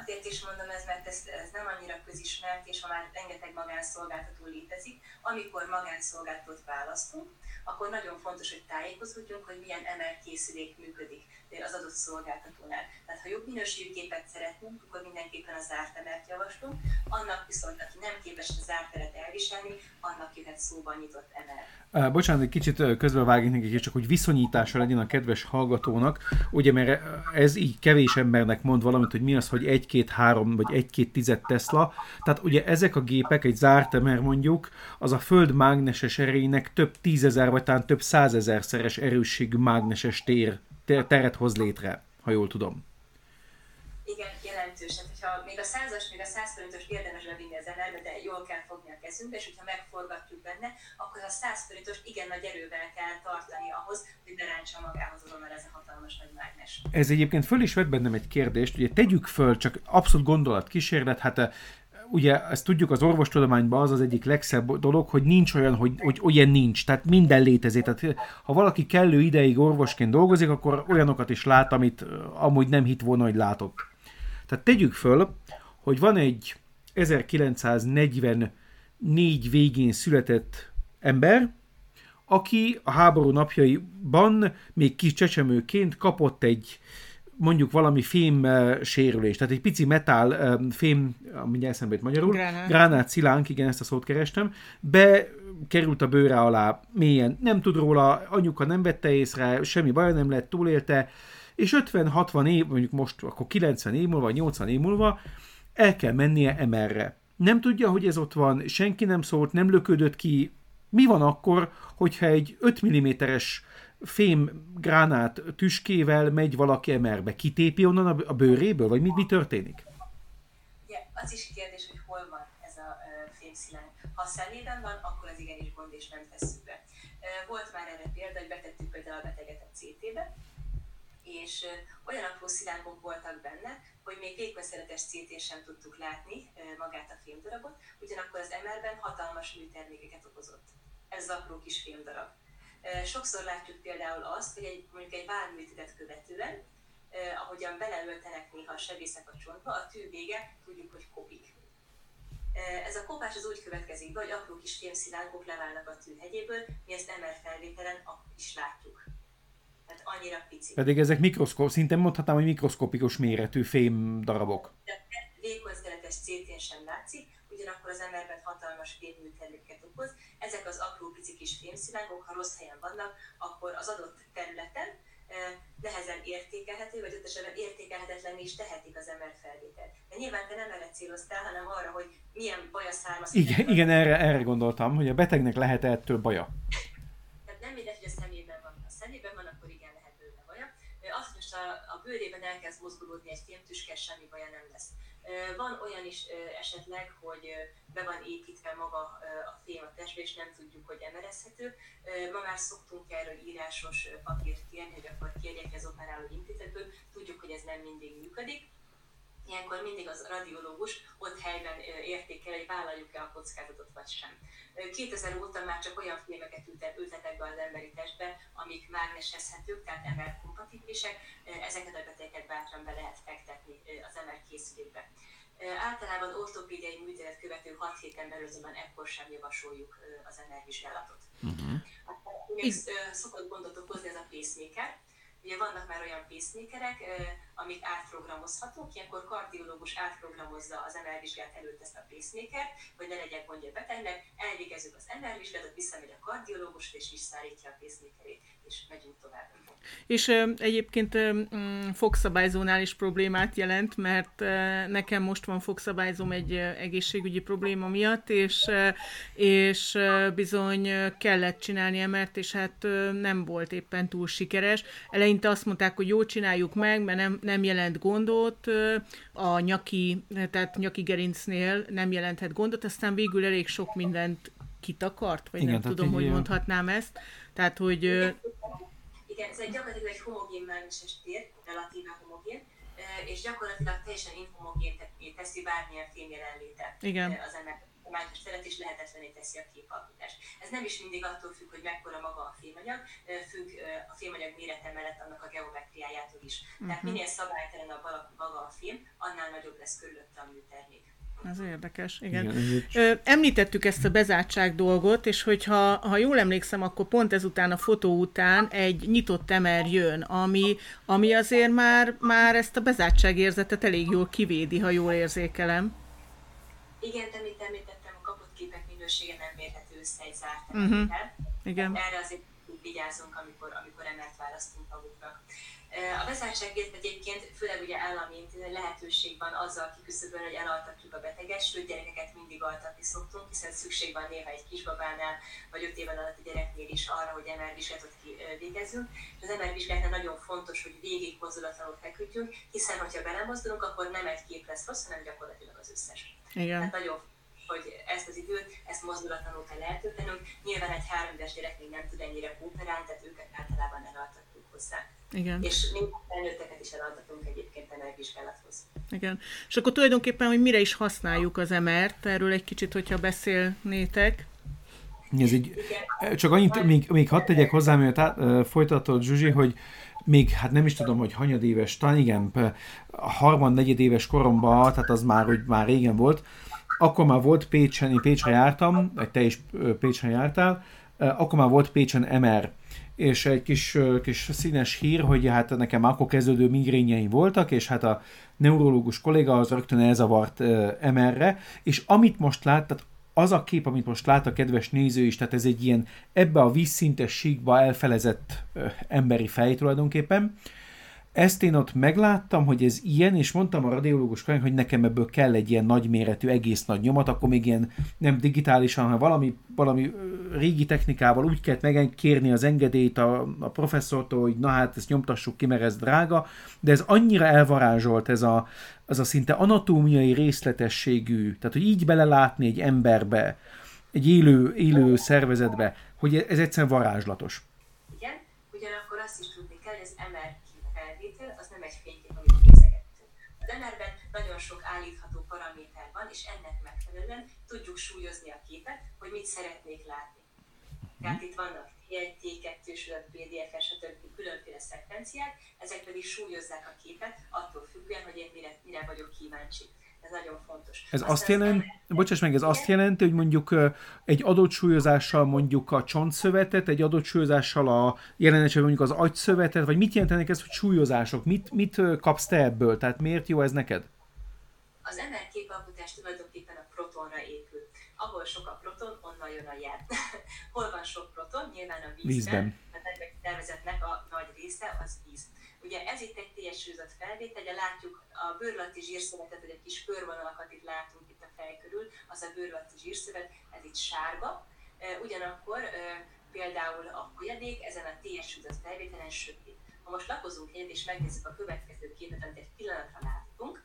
Azért is mondom ez, mert ez, ez nem annyira közismert, és ha már rengeteg magánszolgáltató létezik, amikor magánszolgáltatót választunk, akkor nagyon fontos, hogy tájékozódjunk, hogy milyen MR készülék működik az adott szolgáltatónál. Tehát ha jobb minőségű képet szeretnénk, akkor mindenképpen az zárt emert javaslunk, annak viszont, aki nem képes az zárt teret elviselni, annak jöhet szóban nyitott emel. Bocsánat, egy kicsit közbevágni neki, csak hogy viszonyítása legyen a kedves hallgatónak, ugye mert ez így kevés embernek mond valamit, hogy mi az, hogy 1-2-3 vagy 1-2 tized Tesla. Tehát ugye ezek a gépek, egy zárt emer mondjuk, az a föld mágneses erejének több tízezer vagy talán több százezerszeres erősségű mágneses tér teret hoz létre, ha jól tudom. Igen, jelentős. Hát, hogyha még a százas, még a 100 forintos érdemes bevinni az energiát, de jól kell fogni a kezünkbe, és hogyha megforgatjuk benne, akkor a 100 forintos igen nagy erővel kell tartani ahhoz, hogy ne ráncsa magához azonnal ez a hatalmas nagy mágnes. Ez egyébként föl is vett bennem egy kérdést, ugye tegyük föl, csak abszolút gondolat kísérlet, hát ugye ezt tudjuk az orvostudományban az az egyik legszebb dolog, hogy nincs olyan, hogy, hogy olyan nincs, tehát minden létezik. Tehát ha valaki kellő ideig orvosként dolgozik, akkor olyanokat is lát, amit amúgy nem hit volna, hogy látott. Tehát tegyük föl, hogy van egy 1944 végén született ember, aki a háború napjaiban még kis csecsemőként kapott egy mondjuk valami fém sérülés, tehát egy pici metál fém, mindjárt eszembe magyarul, gránát. gránát szilánk, igen, ezt a szót kerestem, bekerült a bőre alá mélyen, nem tud róla, anyuka nem vette észre, semmi baj nem lett, túlélte, és 50-60 év, mondjuk most akkor 90 év múlva, 80 év múlva el kell mennie emerre. Nem tudja, hogy ez ott van, senki nem szólt, nem löködött ki. Mi van akkor, hogyha egy 5 mm-es fém gránát tüskével megy valaki emerbe. Kitépi onnan a, bőréből, vagy mi, mi történik? Igen, az is kérdés, hogy hol van ez a fémszilánk. Ha a szemében van, akkor az igenis gond, és nem tesszük be. Volt már erre példa, hogy betettük például a beteget a CT-be, és olyan apró szilánkok voltak benne, hogy még végközszeretes CT-n sem tudtuk látni magát a fémdarabot, ugyanakkor az MR-ben hatalmas műtermékeket okozott. Ez az apró kis fémdarab. Sokszor látjuk például azt, hogy egy, mondjuk egy válműtétet követően, ahogyan beleöltenek néha a sebészek a csontba, a tű vége tudjuk, hogy kopik. Ez a kopás az úgy következik be, hogy apró kis fémszilánkok leválnak a tűhegyéből, mi ezt MR felvételen is látjuk. Tehát annyira pici. Pedig ezek mikroszkóp, szinte mondhatnám, hogy mikroszkopikus méretű fém darabok. De végkonzeletes CT-n sem látszik, ugyanakkor az emberben hatalmas fémműterméket okoz. Ezek az apró pici kis fémszilánkok, ha rossz helyen vannak, akkor az adott területen nehezen értékelhető, vagy ott esetben értékelhetetlen is tehetik az ember felvételt. De nyilván te nem erre céloztál, hanem arra, hogy milyen baja származik. Igen, igen erre, erre gondoltam, hogy a betegnek lehet -e ettől baja. Tehát nem mindegy, hogy a szemében van. Ha a szemében van, akkor igen, lehet bőle baja. Az, hogy most a, a bőrében elkezd mozgolódni egy fémtüske, semmi baja nem lesz. Van olyan is esetleg, hogy be van építve maga a fém a testbe, és nem tudjuk, hogy emerezhető. Ma már szoktunk erről írásos papírt kérni, hogy akkor kérjek az operáló intézetből. Tudjuk, hogy ez nem mindig működik. Ilyenkor mindig az radiológus ott helyben értékel, hogy vállaljuk-e a kockázatot vagy sem. 2000 óta már csak olyan filmeket ültetek be az emberi testbe, amik mágnesezhetők, tehát ember kompatibilisek, ezeket a betegeket bátran be lehet fektetni az ember készülékbe. Általában ortopédiai műtélet követő 6 héten belül azonban ekkor sem javasoljuk az MR vizsgálatot. Uh-huh. Még szokott gondot okozni ez a pacemaker, Ugye vannak már olyan pacemakerek, amik átprogramozhatók, ilyenkor kardiológus átprogramozza az MR vizsgát előtt ezt a pacemaker, hogy ne legyen gondja a betegnek, elvégezzük az MR vizsgálatot, visszamegy a kardiológus, és visszaállítja a pacemakerét, és megyünk tovább. És ö, egyébként ö, mm, fogszabályzónál is problémát jelent, mert ö, nekem most van fogszabályzóm egy ö, egészségügyi probléma miatt, és, ö, és ö, bizony kellett csinálni mert és hát ö, nem volt éppen túl sikeres. Eleinte azt mondták, hogy jó, csináljuk meg, mert nem, nem jelent gondot, a nyaki, tehát nyaki gerincnél nem jelenthet gondot, aztán végül elég sok mindent kitakart, vagy Igen, nem tudom, hogy mondhatnám ezt. Tehát, hogy... Igen, ez egy gyakorlatilag egy homogén mágneses tér, relatíve homogén, és gyakorlatilag teljesen inhomogén teszi bármilyen fém jelenléte Igen. az ennek a mágneses teret, és lehetetlené teszi a képalkotást. Ez nem is mindig attól függ, hogy mekkora maga a fémanyag, függ a fémanyag mérete mellett annak a geometriájától is. Uh-huh. Tehát mhm. minél szabálytalan a maga a fém, annál nagyobb lesz körülötte a műtermék. Ez érdekes, igen. igen ez Említettük ezt a bezártság dolgot, és hogyha ha jól emlékszem, akkor pont ezután a fotó után egy nyitott emer jön, ami, ami azért már, már ezt a érzetet elég jól kivédi, ha jól érzékelem. Igen, de amit említettem, a kapott képek minősége nem mérhető össze egy zárt uh-huh. Igen. Erre azért vigyázunk, amikor, amikor emert választunk maguknak. A bezártságért egyébként főleg ugye állami lehetőség van azzal kiküszöbölni, hogy elaltatjuk a beteget, sőt gyerekeket mindig altatni szoktunk, hiszen szükség van néha egy kisbabánál vagy 5 éven alatti gyereknél is arra, hogy MR vizsgálatot végezzünk. Az MR vizsgálatnál nagyon fontos, hogy végig mozdulatlanul feküdjünk, hiszen ha belemozdulunk, akkor nem egy kép lesz rossz, hanem gyakorlatilag az összes. Igen. Tehát nagyon hogy ezt az időt, ezt mozdulatlanul kell eltöltenünk. Nyilván egy három éves gyerek még nem tud ennyire kooperálni, tehát őket általában elaltatjuk hozzá. Igen. És minden felnőtteket is eladhatunk egyébként energivizsgálathoz. Igen. És akkor tulajdonképpen, hogy mire is használjuk az MR-t, erről egy kicsit, hogyha beszélnétek. Ez így, csak annyit, még, még hadd tegyek hozzá, mert át, folytatod Zsuzsi, hogy még, hát nem is tudom, hogy hanyad éves, talán igen, a harmad, negyed éves koromban, tehát az már, hogy már régen volt, akkor már volt Pécsen, én Pécsre jártam, vagy te is Pécsre jártál, akkor már volt Pécsen MR és egy kis, kis színes hír, hogy hát nekem akkor kezdődő migrényeim voltak, és hát a neurológus kolléga az rögtön elzavart MR-re, és amit most lát, tehát az a kép, amit most lát a kedves néző is, tehát ez egy ilyen ebbe a vízszintes síkba elfelezett emberi fej tulajdonképpen, ezt én ott megláttam, hogy ez ilyen, és mondtam a radiológus kollégának, hogy nekem ebből kell egy ilyen nagyméretű, egész nagy nyomat, akkor még ilyen nem digitálisan, hanem valami, valami régi technikával úgy kellett megkérni az engedélyt a, a professzortól, hogy na hát ezt nyomtassuk ki, mert ez drága, de ez annyira elvarázsolt ez a, az a szinte anatómiai részletességű, tehát hogy így belelátni egy emberbe, egy élő, élő szervezetbe, hogy ez egyszerűen varázslatos. Igen, ugyanakkor azt is tudni kell, hogy az MR MR-ben nagyon sok állítható paraméter van, és ennek megfelelően tudjuk súlyozni a képet, hogy mit szeretnék látni. Tehát itt vannak T1, T2, PDF, stb. különféle szekvenciák, ezek pedig súlyozzák a képet, attól függően, hogy én mire, mire vagyok kíváncsi. Ez nagyon fontos. Ez Aztán azt jelenti, bocsáss meg, ez igen? azt jelenti, hogy mondjuk egy adott súlyozással mondjuk a csontszövetet, egy adott súlyozással a jelenetre mondjuk az agyszövetet, vagy mit jelentenek ez, hogy súlyozások? Mit, mit kapsz te ebből? Tehát miért jó ez neked? Az MR képalkotás tulajdonképpen a protonra épül. Ahol sok a proton, onnan jön a jel. Hol van sok proton? Nyilván a vízben. vízben. A tervezetnek a nagy része az víz. Ugye ez itt egy súlyozat felvétel, ugye látjuk a bőrlati zsírszövetet, hogy egy kis körvonalakat itt látunk itt a fej körül, az a bőrlati zsírszövet, ez itt sárga. Ugyanakkor például a folyadék ezen a súlyozat felvételen sötét. Ha most lapozunk egyet és megnézzük a következő képet, amit egy pillanatra látunk,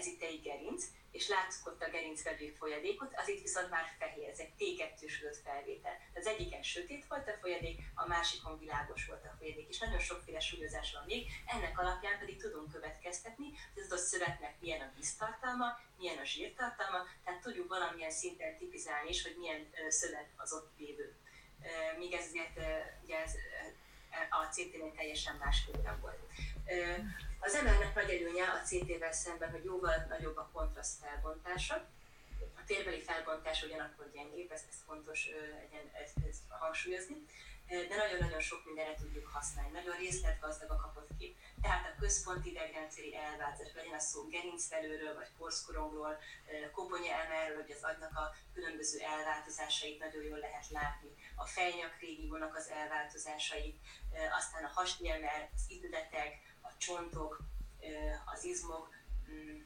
ez itt egy gerinc, és látszik ott a gerincvevő folyadékot, az itt viszont már fehér, ez egy T2-sodott felvétel. Az egyiken sötét volt a folyadék, a másikon világos volt a folyadék, és nagyon sokféle súlyozás van még, ennek alapján pedig tudunk következtetni, hogy az adott szövetnek milyen a víztartalma, milyen a zsírtartalma, tehát tudjuk valamilyen szinten tipizálni is, hogy milyen szövet az ott lévő. Míg ez azért ugye ez, a CT-nél teljesen másképpen volt. Az MR-nek nagy előnye a CT-vel szemben, hogy jóval nagyobb a kontraszt felbontása. A térbeli felbontás ugyanakkor gyengébb, ezt, ezt fontos ezt, ezt hangsúlyozni. De nagyon-nagyon sok mindenre tudjuk használni. Nagyon részletgazdag a kapott kép. Tehát a központi idegrendszeri elváltozás, legyen a szó gerincvelőről, vagy porszkorongról, koponya emelről, hogy az agynak a különböző elváltozásait nagyon jól lehet látni. A fejnyak régiónak az elváltozásait, aztán a hasnyelmel, az időletek, a csontok, az izmok, mm,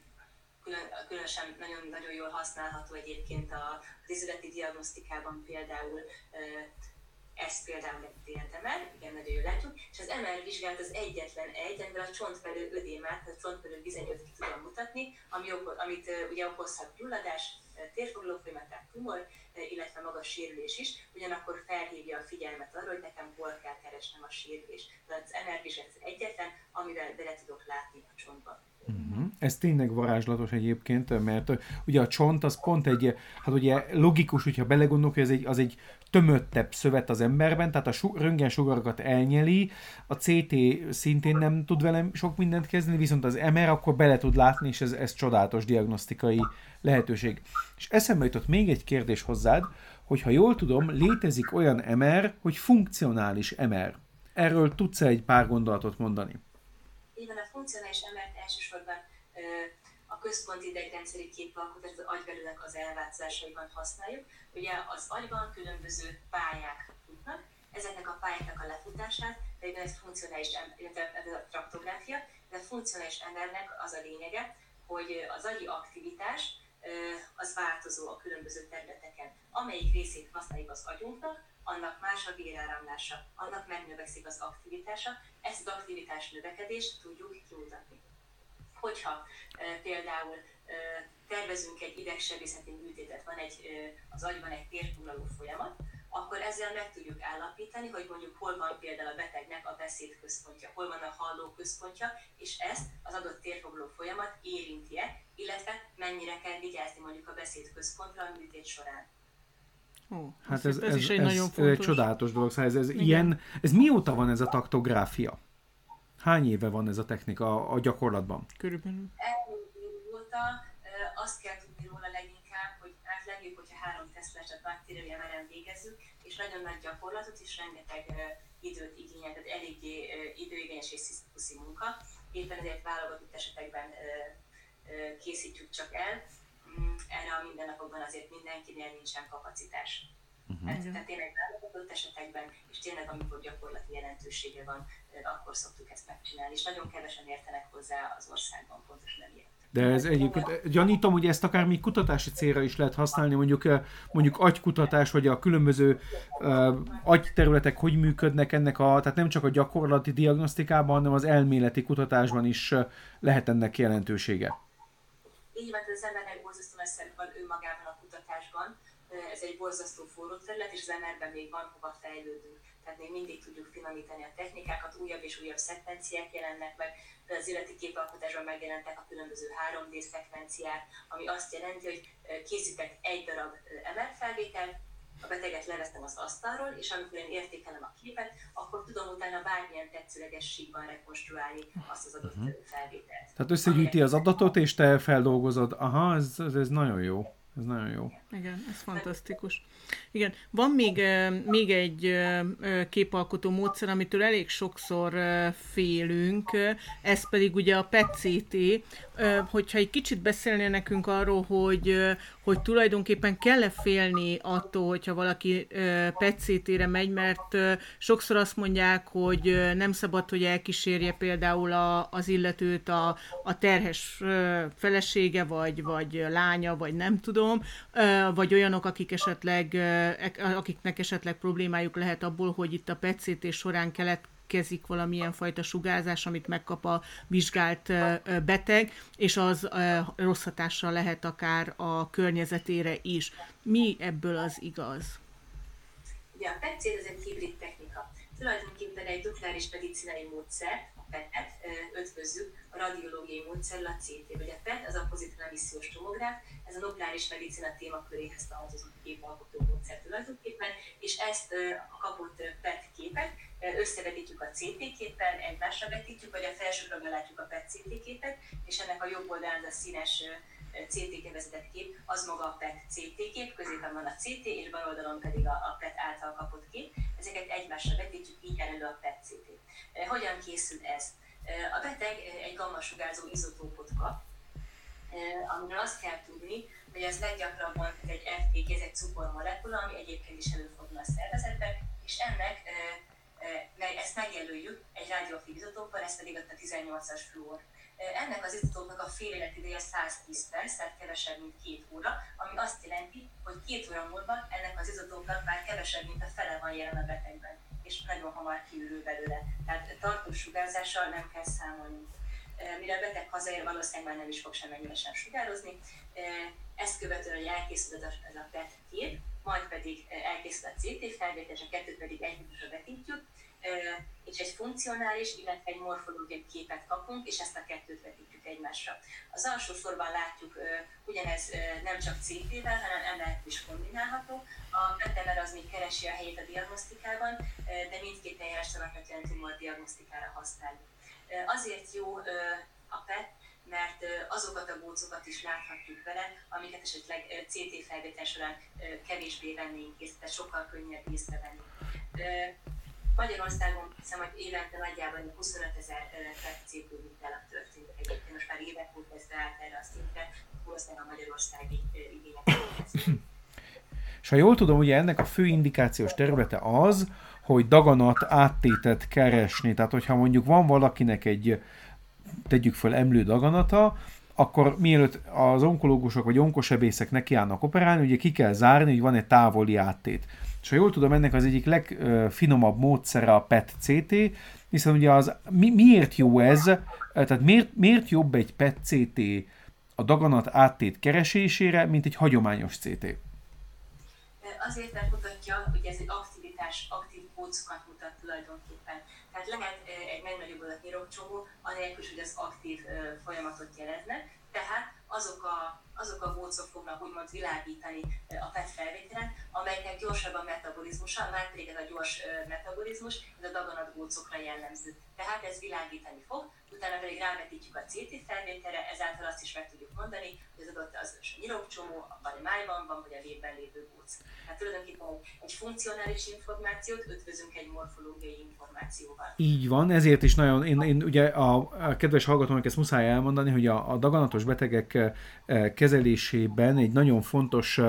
külön, különösen nagyon-nagyon jól használható egyébként az izületi diagnosztikában például ezt például egy MR, igen, nagyon jól látjuk, és az MR vizsgálat az egyetlen egy, amivel a csontvelő ödémát, a csontvelő bizonyot ki tudom mutatni, ami, amit ugye okozhat gyulladás, térfogló folyamat, tehát tumor, illetve magas sérülés is, ugyanakkor felhívja a figyelmet arra, hogy nekem hol kell keresnem a sérülést. Tehát az MR vizsgálat egyetlen, amivel bele tudok látni a csontba. Uh-huh. Ez tényleg varázslatos egyébként, mert ugye a csont az pont egy, hát ugye logikus, hogyha belegondolok, hogy ez egy, az egy tömöttebb szövet az emberben, tehát a su- röntgen sugarakat elnyeli, a CT szintén nem tud velem sok mindent kezdeni, viszont az MR akkor bele tud látni, és ez, ez csodálatos diagnosztikai lehetőség. És eszembe jutott még egy kérdés hozzád, hogy ha jól tudom, létezik olyan MR, hogy funkcionális MR. Erről tudsz egy pár gondolatot mondani? Van, a funkcionális MR elsősorban a központi idegrendszeri képalkotás, az agyvelőnek az elváltozásaiban használjuk. Ugye az agyban különböző pályák futnak, ezeknek a pályáknak a lefutását, pedig ez funkcionális, ez a traktográfia, de funkcionális MR-nek az a lényege, hogy az agyi aktivitás az változó a különböző területeken. Amelyik részét használjuk az agyunknak, annak más a véráramlása, annak megnövekszik az aktivitása, ezt az aktivitás növekedést tudjuk kimutatni hogyha például tervezünk egy idegsebészeti műtétet, van egy, az agyban egy térfoglaló folyamat, akkor ezzel meg tudjuk állapítani, hogy mondjuk hol van például a betegnek a beszéd központja, hol van a halló központja, és ezt az adott térfoglaló folyamat érinti-e, illetve mennyire kell vigyázni mondjuk a beszéd központra a műtét során. Ó, hát ez, ez, ez, is egy ez, nagyon fontos. Ez egy csodálatos dolog. Szóval ez, ez, ilyen, ez mióta van ez a taktográfia? Hány éve van ez a technika a gyakorlatban? Körülbelül. Óta azt kell tudni róla leginkább, hogy hát legjobb, hogyha három tesztleset baktériumja meren végezzük, és nagyon nagy gyakorlatot és rengeteg időt igényel, tehát eléggé időigényes és szisztuszi munka. Éppen ezért válogatott esetekben készítjük csak el. Erre a mindennapokban azért mindenkinél nincsen kapacitás. Uh-huh. Ez, tehát tényleg válogatott esetekben, és tényleg amikor gyakorlati jelentősége van, akkor szoktuk ezt megcsinálni, és nagyon kevesen értenek hozzá az országban pontosan emiatt. De ez egyébként, gyanítom, hogy ezt akár még kutatási célra is lehet használni, mondjuk, mondjuk agykutatás, vagy a különböző uh, agyterületek hogy működnek ennek a, tehát nem csak a gyakorlati diagnosztikában, hanem az elméleti kutatásban is lehet ennek jelentősége. Így van, az embernek borzasztó messze van önmagában a kutatásban, ez egy borzasztó forró terület, és az emberben még van hova fejlődünk. Tehát még mindig tudjuk finomítani a technikákat, újabb és újabb szekvenciák jelennek meg, de az életi képalkotásban megjelentek a különböző 3D szekvenciák, ami azt jelenti, hogy készítek egy darab MR felvételt, a beteget leveztem az asztalról, és amikor én értékelem a képet, akkor tudom utána bármilyen tetszőleges síkban rekonstruálni azt az adott uh-huh. felvételt. Tehát összegyűjti az adatot, és te feldolgozod. Aha, ez, ez, ez nagyon jó. Ez nagyon jó. Igen, ez fantasztikus. Igen, van még, még egy képalkotó módszer, amitől elég sokszor félünk, ez pedig ugye a PET-CT. Hogyha egy kicsit beszélnél nekünk arról, hogy, hogy tulajdonképpen kell-e félni attól, hogyha valaki PET-CT-re megy, mert sokszor azt mondják, hogy nem szabad, hogy elkísérje például a, az illetőt a, a terhes felesége, vagy, vagy lánya, vagy nem tudom, vagy olyanok, akik esetleg akiknek esetleg problémájuk lehet abból, hogy itt a PET-CT során keletkezik valamilyen fajta sugárzás, amit megkap a vizsgált beteg, és az rossz hatással lehet akár a környezetére is. Mi ebből az igaz? Ugye a PET-CT ez egy hibrid technika. Tulajdonképpen egy nukleáris medicinai módszer, PET-et ötvözzük a radiológiai módszerrel a CT, vagy a PET, az a pozitív emissziós tomográf, ez a nukleáris medicina témaköréhez tartozó képalkotó módszer tulajdonképpen, és ezt a kapott PET képet összevetítjük a CT képpel, egymásra vetítjük, vagy a felsőbbre látjuk a PET CT képet, és ennek a jobb oldalán a színes CT vezetett kép, az maga a PET CT kép, középen van a CT, és bal oldalon pedig a, a PET által kapott kép. Ez ezeket egymásra vetítjük, így elő a PET-CT. Hogyan készül ez? A beteg egy gamma-sugárzó izotópot kap, amiről azt kell tudni, hogy ez leggyakrabban egy FTG, ez egy cukormolekula, ami egyébként is előfordul a szervezetben, és ennek ezt megjelöljük egy radioaktív izotóppal, ez pedig a 18-as fluor. Ennek az izotópnak a fél életideje 110 perc, tehát kevesebb, mint két óra, ami azt jelenti, hogy két óra múlva ennek az izotópnak már kevesebb, mint a fele van jelen a betegben, és nagyon hamar kiürül belőle. Tehát tartós sugárzással nem kell számolni. Mire a beteg hazaér, valószínűleg már nem is fog semmennyire sugározni. Ezt követően, elkészül ez a PET kép, majd pedig elkészül a CT felvétel, és a kettőt pedig egymásra vetítjük, és egy funkcionális, illetve egy morfológiai képet kapunk, és ezt a kettőt vetítjük egymásra. Az alsó sorban látjuk, ugyanez nem csak CT-vel, hanem emellett is kombinálható. A PET-MR az még keresi a helyét a diagnosztikában, de mindkét eljárást alapvetően tumor diagnosztikára használjuk. Azért jó a PET, mert azokat a gócokat is láthatjuk vele, amiket esetleg CT felvétel során kevésbé vennénk észre, tehát sokkal könnyebb észrevenni. Magyarországon hiszem, hogy évente nagyjából 25 ezer petcépő vitelek történt. Egyébként most már évek óta ez beállt erre a szintre, valószínűleg a magyarországi igények. És ha jól tudom, ugye ennek a fő indikációs területe az, hogy daganat áttétet keresni. Tehát, hogyha mondjuk van valakinek egy, tegyük fel, emlő daganata, akkor mielőtt az onkológusok vagy onkosebészek nekiállnak operálni, ugye ki kell zárni, hogy van egy távoli áttét. És ha jól tudom, ennek az egyik legfinomabb módszere a PET-CT, hiszen ugye az, mi, miért jó ez, tehát miért, miért jobb egy PET-CT a daganat áttét keresésére, mint egy hagyományos CT? Azért, mert mutatja, hogy ez egy aktivitás, aktív kócokat mutat tulajdonképpen. Tehát lehet egy megnagyobb adat nyirokcsomó, anélkül, hogy az aktív folyamatot jelezne. Tehát azok a azok a gócok fognak úgymond világítani a PET felvételen, amelyeknek gyorsabb a metabolizmusa, már ez a gyors metabolizmus, ez a daganatgócokra jellemző. Tehát ez világítani fog, utána pedig rávetítjük a CT felvételre, ezáltal azt is meg tudjuk mondani, hogy az adott az a nyirokcsomó, a májban van, vagy a vérben lévő góc. Tehát tulajdonképpen egy funkcionális információt ötvözünk egy morfológiai információval. Így van, ezért is nagyon, én, én ugye a, a kedves hallgatónak ezt muszáj elmondani, hogy a, a daganatos betegek kezelésében egy nagyon fontos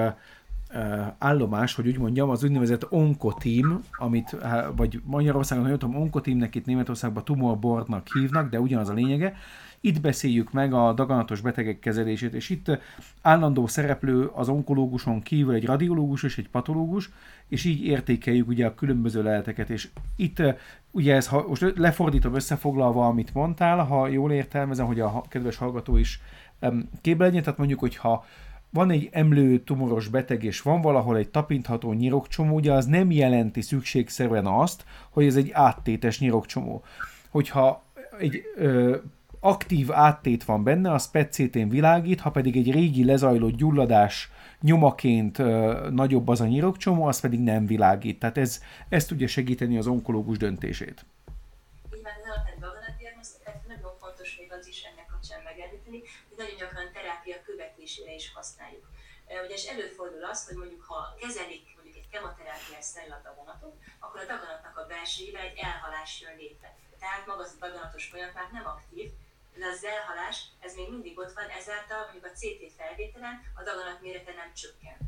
állomás, hogy úgy mondjam, az úgynevezett onkoteam, amit, vagy Magyarországon, ha tudom, onkoteamnek itt Németországban tumorboardnak hívnak, de ugyanaz a lényege. Itt beszéljük meg a daganatos betegek kezelését, és itt állandó szereplő az onkológuson kívül egy radiológus és egy patológus, és így értékeljük ugye a különböző leleteket, és itt ugye ez, ha most lefordítom összefoglalva, amit mondtál, ha jól értelmezem, hogy a kedves hallgató is képbe Tehát mondjuk, hogyha van egy emlő tumoros beteg, és van valahol egy tapintható nyirokcsomó, ugye az nem jelenti szükségszerűen azt, hogy ez egy áttétes nyirokcsomó. Hogyha egy ö, aktív áttét van benne, az PET-CT-n világít, ha pedig egy régi lezajlott gyulladás nyomaként ö, nagyobb az a nyirokcsomó, az pedig nem világít. Tehát ez, ez tudja segíteni az onkológus döntését. nagyon követésére is használjuk. Ugye, és előfordul az, hogy mondjuk ha kezelik mondjuk egy kemoterápiás szellagdaganatot, akkor a daganatnak a belsejében egy elhalás jön létre. Tehát maga az a daganatos folyamat már nem aktív, de az elhalás, ez még mindig ott van, ezáltal mondjuk a CT felvételen a daganat mérete nem csökken.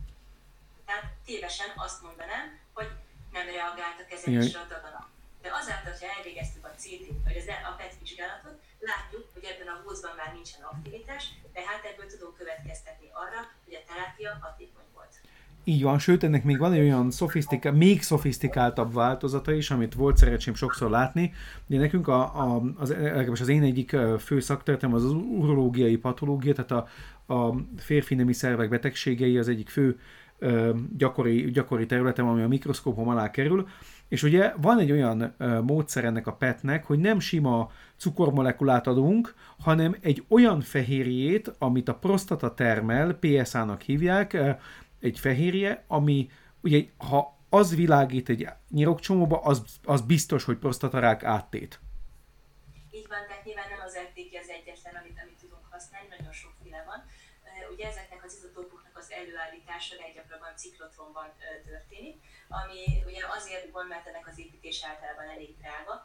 Tehát tévesen azt mondanám, hogy nem reagált a kezelésre a daganat. De azáltal, hogy elvégeztük a CT, vagy az a PET vizsgálatot, látjuk, hogy ebben a húzban már nincsen aktivitás, tehát ebből tudunk következtetni arra, hogy a terápia hatékony volt. Így van, sőt, ennek még van egy olyan szofisztika, még szofisztikáltabb változata is, amit volt szerencsém sokszor látni. Ugye nekünk a, a, az, az én egyik fő szakterületem az az urológiai patológia, tehát a, a férfi nemi szervek betegségei az egyik fő gyakori, gyakori területem, ami a mikroszkópom alá kerül, és ugye van egy olyan módszer ennek a petnek, hogy nem sima cukormolekulát adunk, hanem egy olyan fehérjét, amit a prostata termel, PSA-nak hívják, egy fehérje, ami ugye, ha az világít egy nyirokcsomóba, az, az biztos, hogy prostatarák áttét. Így van, tehát nyilván nem az RTG előállítása leggyakrabban ciklotronban történik, ami ugye azért van, mert ennek az építés általában elég drága,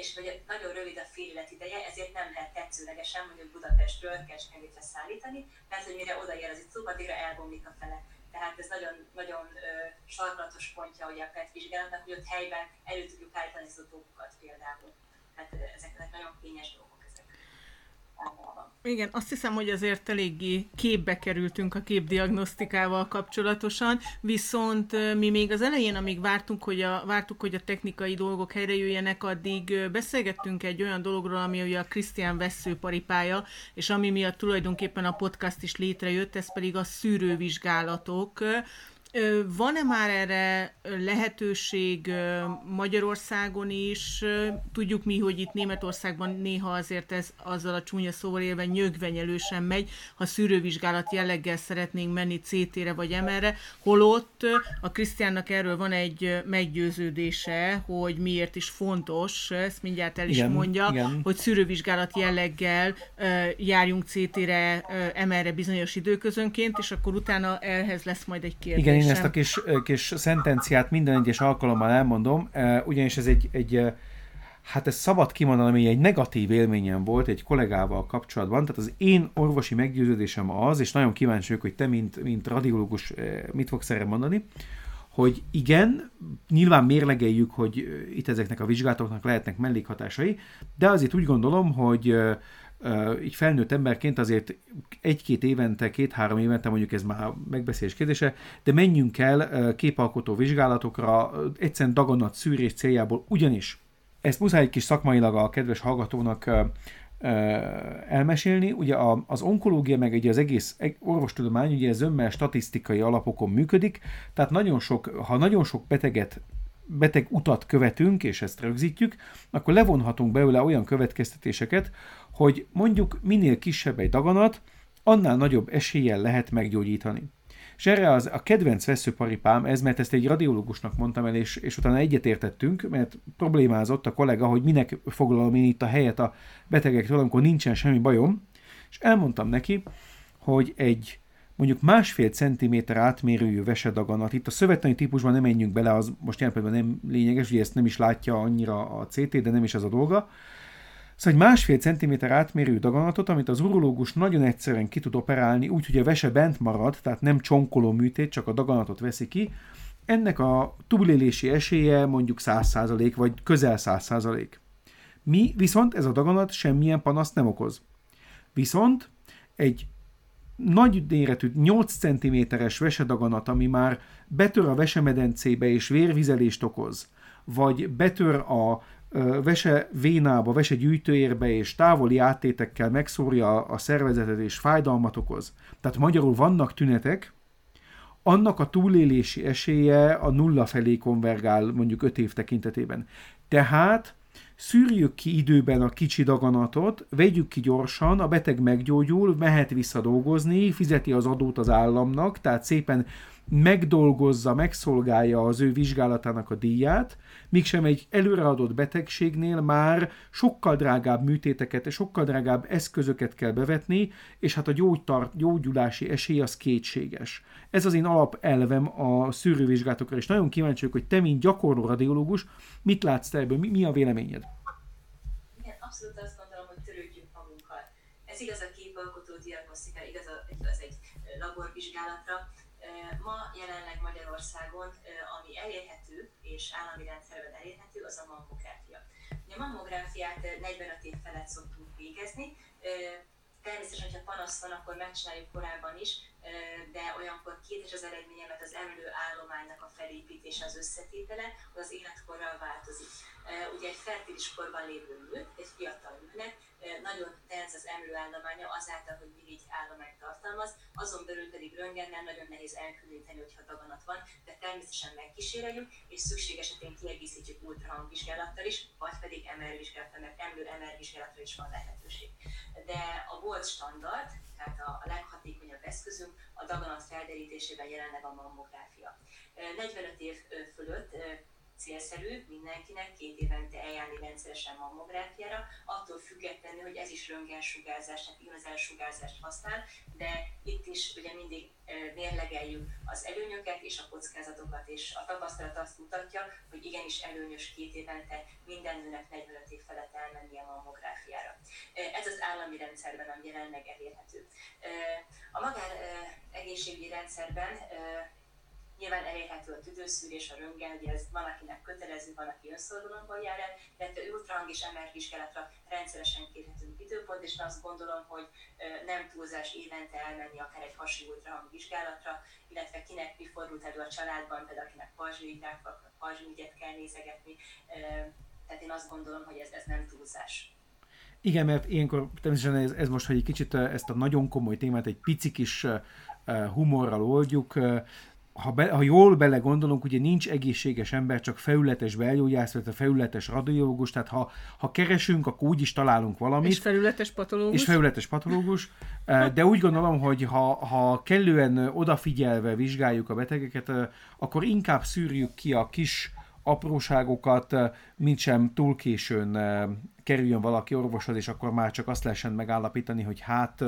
és hogy nagyon rövid a félet ideje, ezért nem lehet tetszőlegesen mondjuk Budapestről Kecskemétre szállítani, mert hogy mire odaér az itt addigra elbomlik a fele. Tehát ez nagyon, nagyon ö, sarkalatos pontja ugye a PET vizsgálatnak, hogy ott helyben elő tudjuk állítani az például. Tehát ezek nagyon kényes dolgok. Igen, azt hiszem, hogy azért eléggé képbe kerültünk a képdiagnosztikával kapcsolatosan, viszont mi még az elején, amíg vártunk, hogy a, vártuk, hogy a technikai dolgok helyre jöjjenek, addig beszélgettünk egy olyan dologról, ami ugye a Krisztián veszőparipája, és ami miatt tulajdonképpen a podcast is létrejött, ez pedig a szűrővizsgálatok, van-e már erre lehetőség Magyarországon is? Tudjuk mi, hogy itt Németországban néha azért ez azzal a csúnya szóval élve nyögvenyelősen megy, ha szűrővizsgálat jelleggel szeretnénk menni CT-re vagy MR-re, holott a Krisztiánnak erről van egy meggyőződése, hogy miért is fontos, ezt mindjárt el is igen, mondja, igen. hogy szűrővizsgálat jelleggel járjunk CT-re, MR-re bizonyos időközönként, és akkor utána ehhez lesz majd egy kérdés. Igen, én ezt a kis, kis szentenciát minden egyes alkalommal elmondom, ugyanis ez egy, egy hát ez szabad kimondani, ami egy negatív élményem volt egy kollégával kapcsolatban, tehát az én orvosi meggyőződésem az, és nagyon kíváncsi vagyok, hogy te, mint, mint radiológus mit fogsz erre mondani, hogy igen, nyilván mérlegeljük, hogy itt ezeknek a vizsgálatoknak lehetnek mellékhatásai, de azért úgy gondolom, hogy így felnőtt emberként azért egy-két évente, két-három évente, mondjuk ez már megbeszélés kérdése, de menjünk el képalkotó vizsgálatokra, egyszerűen daganat szűrés céljából, ugyanis ezt muszáj egy kis szakmailag a kedves hallgatónak elmesélni. Ugye az onkológia, meg ugye az egész orvostudomány ugye zömmel statisztikai alapokon működik, tehát nagyon sok, ha nagyon sok beteget beteg utat követünk, és ezt rögzítjük, akkor levonhatunk belőle olyan következtetéseket, hogy mondjuk minél kisebb egy daganat, annál nagyobb eséllyel lehet meggyógyítani. És erre az, a kedvenc veszőparipám ez, mert ezt egy radiológusnak mondtam el, és, és utána egyetértettünk, mert problémázott a kollega, hogy minek foglalom én itt a helyet a betegektől, amikor nincsen semmi bajom, és elmondtam neki, hogy egy mondjuk másfél centiméter átmérőjű vesedaganat, itt a szövettani típusban nem menjünk bele, az most jelen nem lényeges, ugye ezt nem is látja annyira a CT, de nem is az a dolga, Szóval egy másfél centiméter átmérő daganatot, amit az urológus nagyon egyszerűen ki tud operálni, úgy, hogy a vese bent marad, tehát nem csonkoló műtét, csak a daganatot veszi ki, ennek a túlélési esélye mondjuk 100% vagy közel 100%. Mi viszont ez a daganat semmilyen panaszt nem okoz. Viszont egy nagy méretű 8 cm-es vesedaganat, ami már betör a vesemedencébe és vérvizelést okoz, vagy betör a vese vénába, vese gyűjtőérbe és távoli áttétekkel megszórja a szervezetet és fájdalmat okoz. Tehát magyarul vannak tünetek, annak a túlélési esélye a nulla felé konvergál mondjuk 5 év tekintetében. Tehát szűrjük ki időben a kicsi daganatot, vegyük ki gyorsan, a beteg meggyógyul, mehet vissza dolgozni, fizeti az adót az államnak, tehát szépen megdolgozza, megszolgálja az ő vizsgálatának a díját, mígsem egy előreadott betegségnél már sokkal drágább műtéteket és sokkal drágább eszközöket kell bevetni, és hát a gyógytart, gyógyulási esély az kétséges. Ez az én alapelvem a szűrővizsgálatokra, és nagyon kíváncsi vagyok, hogy te, mint gyakorló radiológus, mit látsz te ebből, mi, mi a véleményed? Igen, abszolút azt gondolom, hogy törődjünk magunkkal. Ez igaz a képalkotó diagnosztika, igaz az egy laborvizsgálatra, Ma jelenleg Magyarországon, ami elérhető és állami rendszerben elérhető, az a mammográfia. A mammográfiát 45 év felett szoktunk végezni, Természetesen, hogyha panasz van, akkor megcsináljuk korábban is, de olyankor két az eredménye, mert az emlő állománynak a felépítése, az összetétele, az az életkorral változik. Ugye egy fertilis korban lévő nő, egy fiatal nőnek nagyon tenz az emlőállománya azáltal, hogy mirigy állományt tartalmaz, azon belül pedig röntgennel nagyon nehéz elkülöníteni, hogyha daganat van, de természetesen megkíséreljük, és szükség esetén kiegészítjük ultrahangvizsgálattal is, vagy pedig MR vizsgálattal, mert emlő MR vizsgálatra is van lehetőség. De a volt standard, tehát a, a leghatékonyabb eszközünk a daganat felderítésében jelenleg a mammográfia. 45 év fölött célszerű mindenkinek két évente eljárni rendszeresen mammográfiára, attól függetlenül, hogy ez is röntgensugárzás, tehát igazán sugárzást használ, de itt is ugye mindig mérlegeljük az előnyöket és a kockázatokat, és a tapasztalat azt mutatja, hogy igenis előnyös két évente minden nőnek 45 év felett elmenni a mammográfiára. Ez az állami rendszerben, ami jelenleg elérhető. A magán egészségügyi rendszerben Nyilván elérhető a tüdőszűrés, a röntgen, ugye ez van, akinek kötelező, van, aki önszorgalomban jár el, illetve ultrahang és MR vizsgálatra rendszeresen kérhetünk időpont, és azt gondolom, hogy nem túlzás évente elmenni akár egy hasi ultrahang vizsgálatra, illetve kinek mi fordult elő a családban, például akinek pajzsügyet, pajzsügyet kell nézegetni. Tehát én azt gondolom, hogy ez, ez nem túlzás. Igen, mert ilyenkor természetesen ez, ez most, hogy egy kicsit ezt a nagyon komoly témát egy pici kis humorral oldjuk, ha, be, ha jól belegondolunk, ugye nincs egészséges ember, csak felületes belgyógyász, vagy a felületes radiológus, tehát ha, ha keresünk, akkor úgy is találunk valamit. És felületes patológus. És felületes patológus, de úgy gondolom, hogy ha, ha kellően odafigyelve vizsgáljuk a betegeket, akkor inkább szűrjük ki a kis apróságokat, mint sem túl későn kerüljön valaki orvoshoz, és akkor már csak azt lehessen megállapítani, hogy hát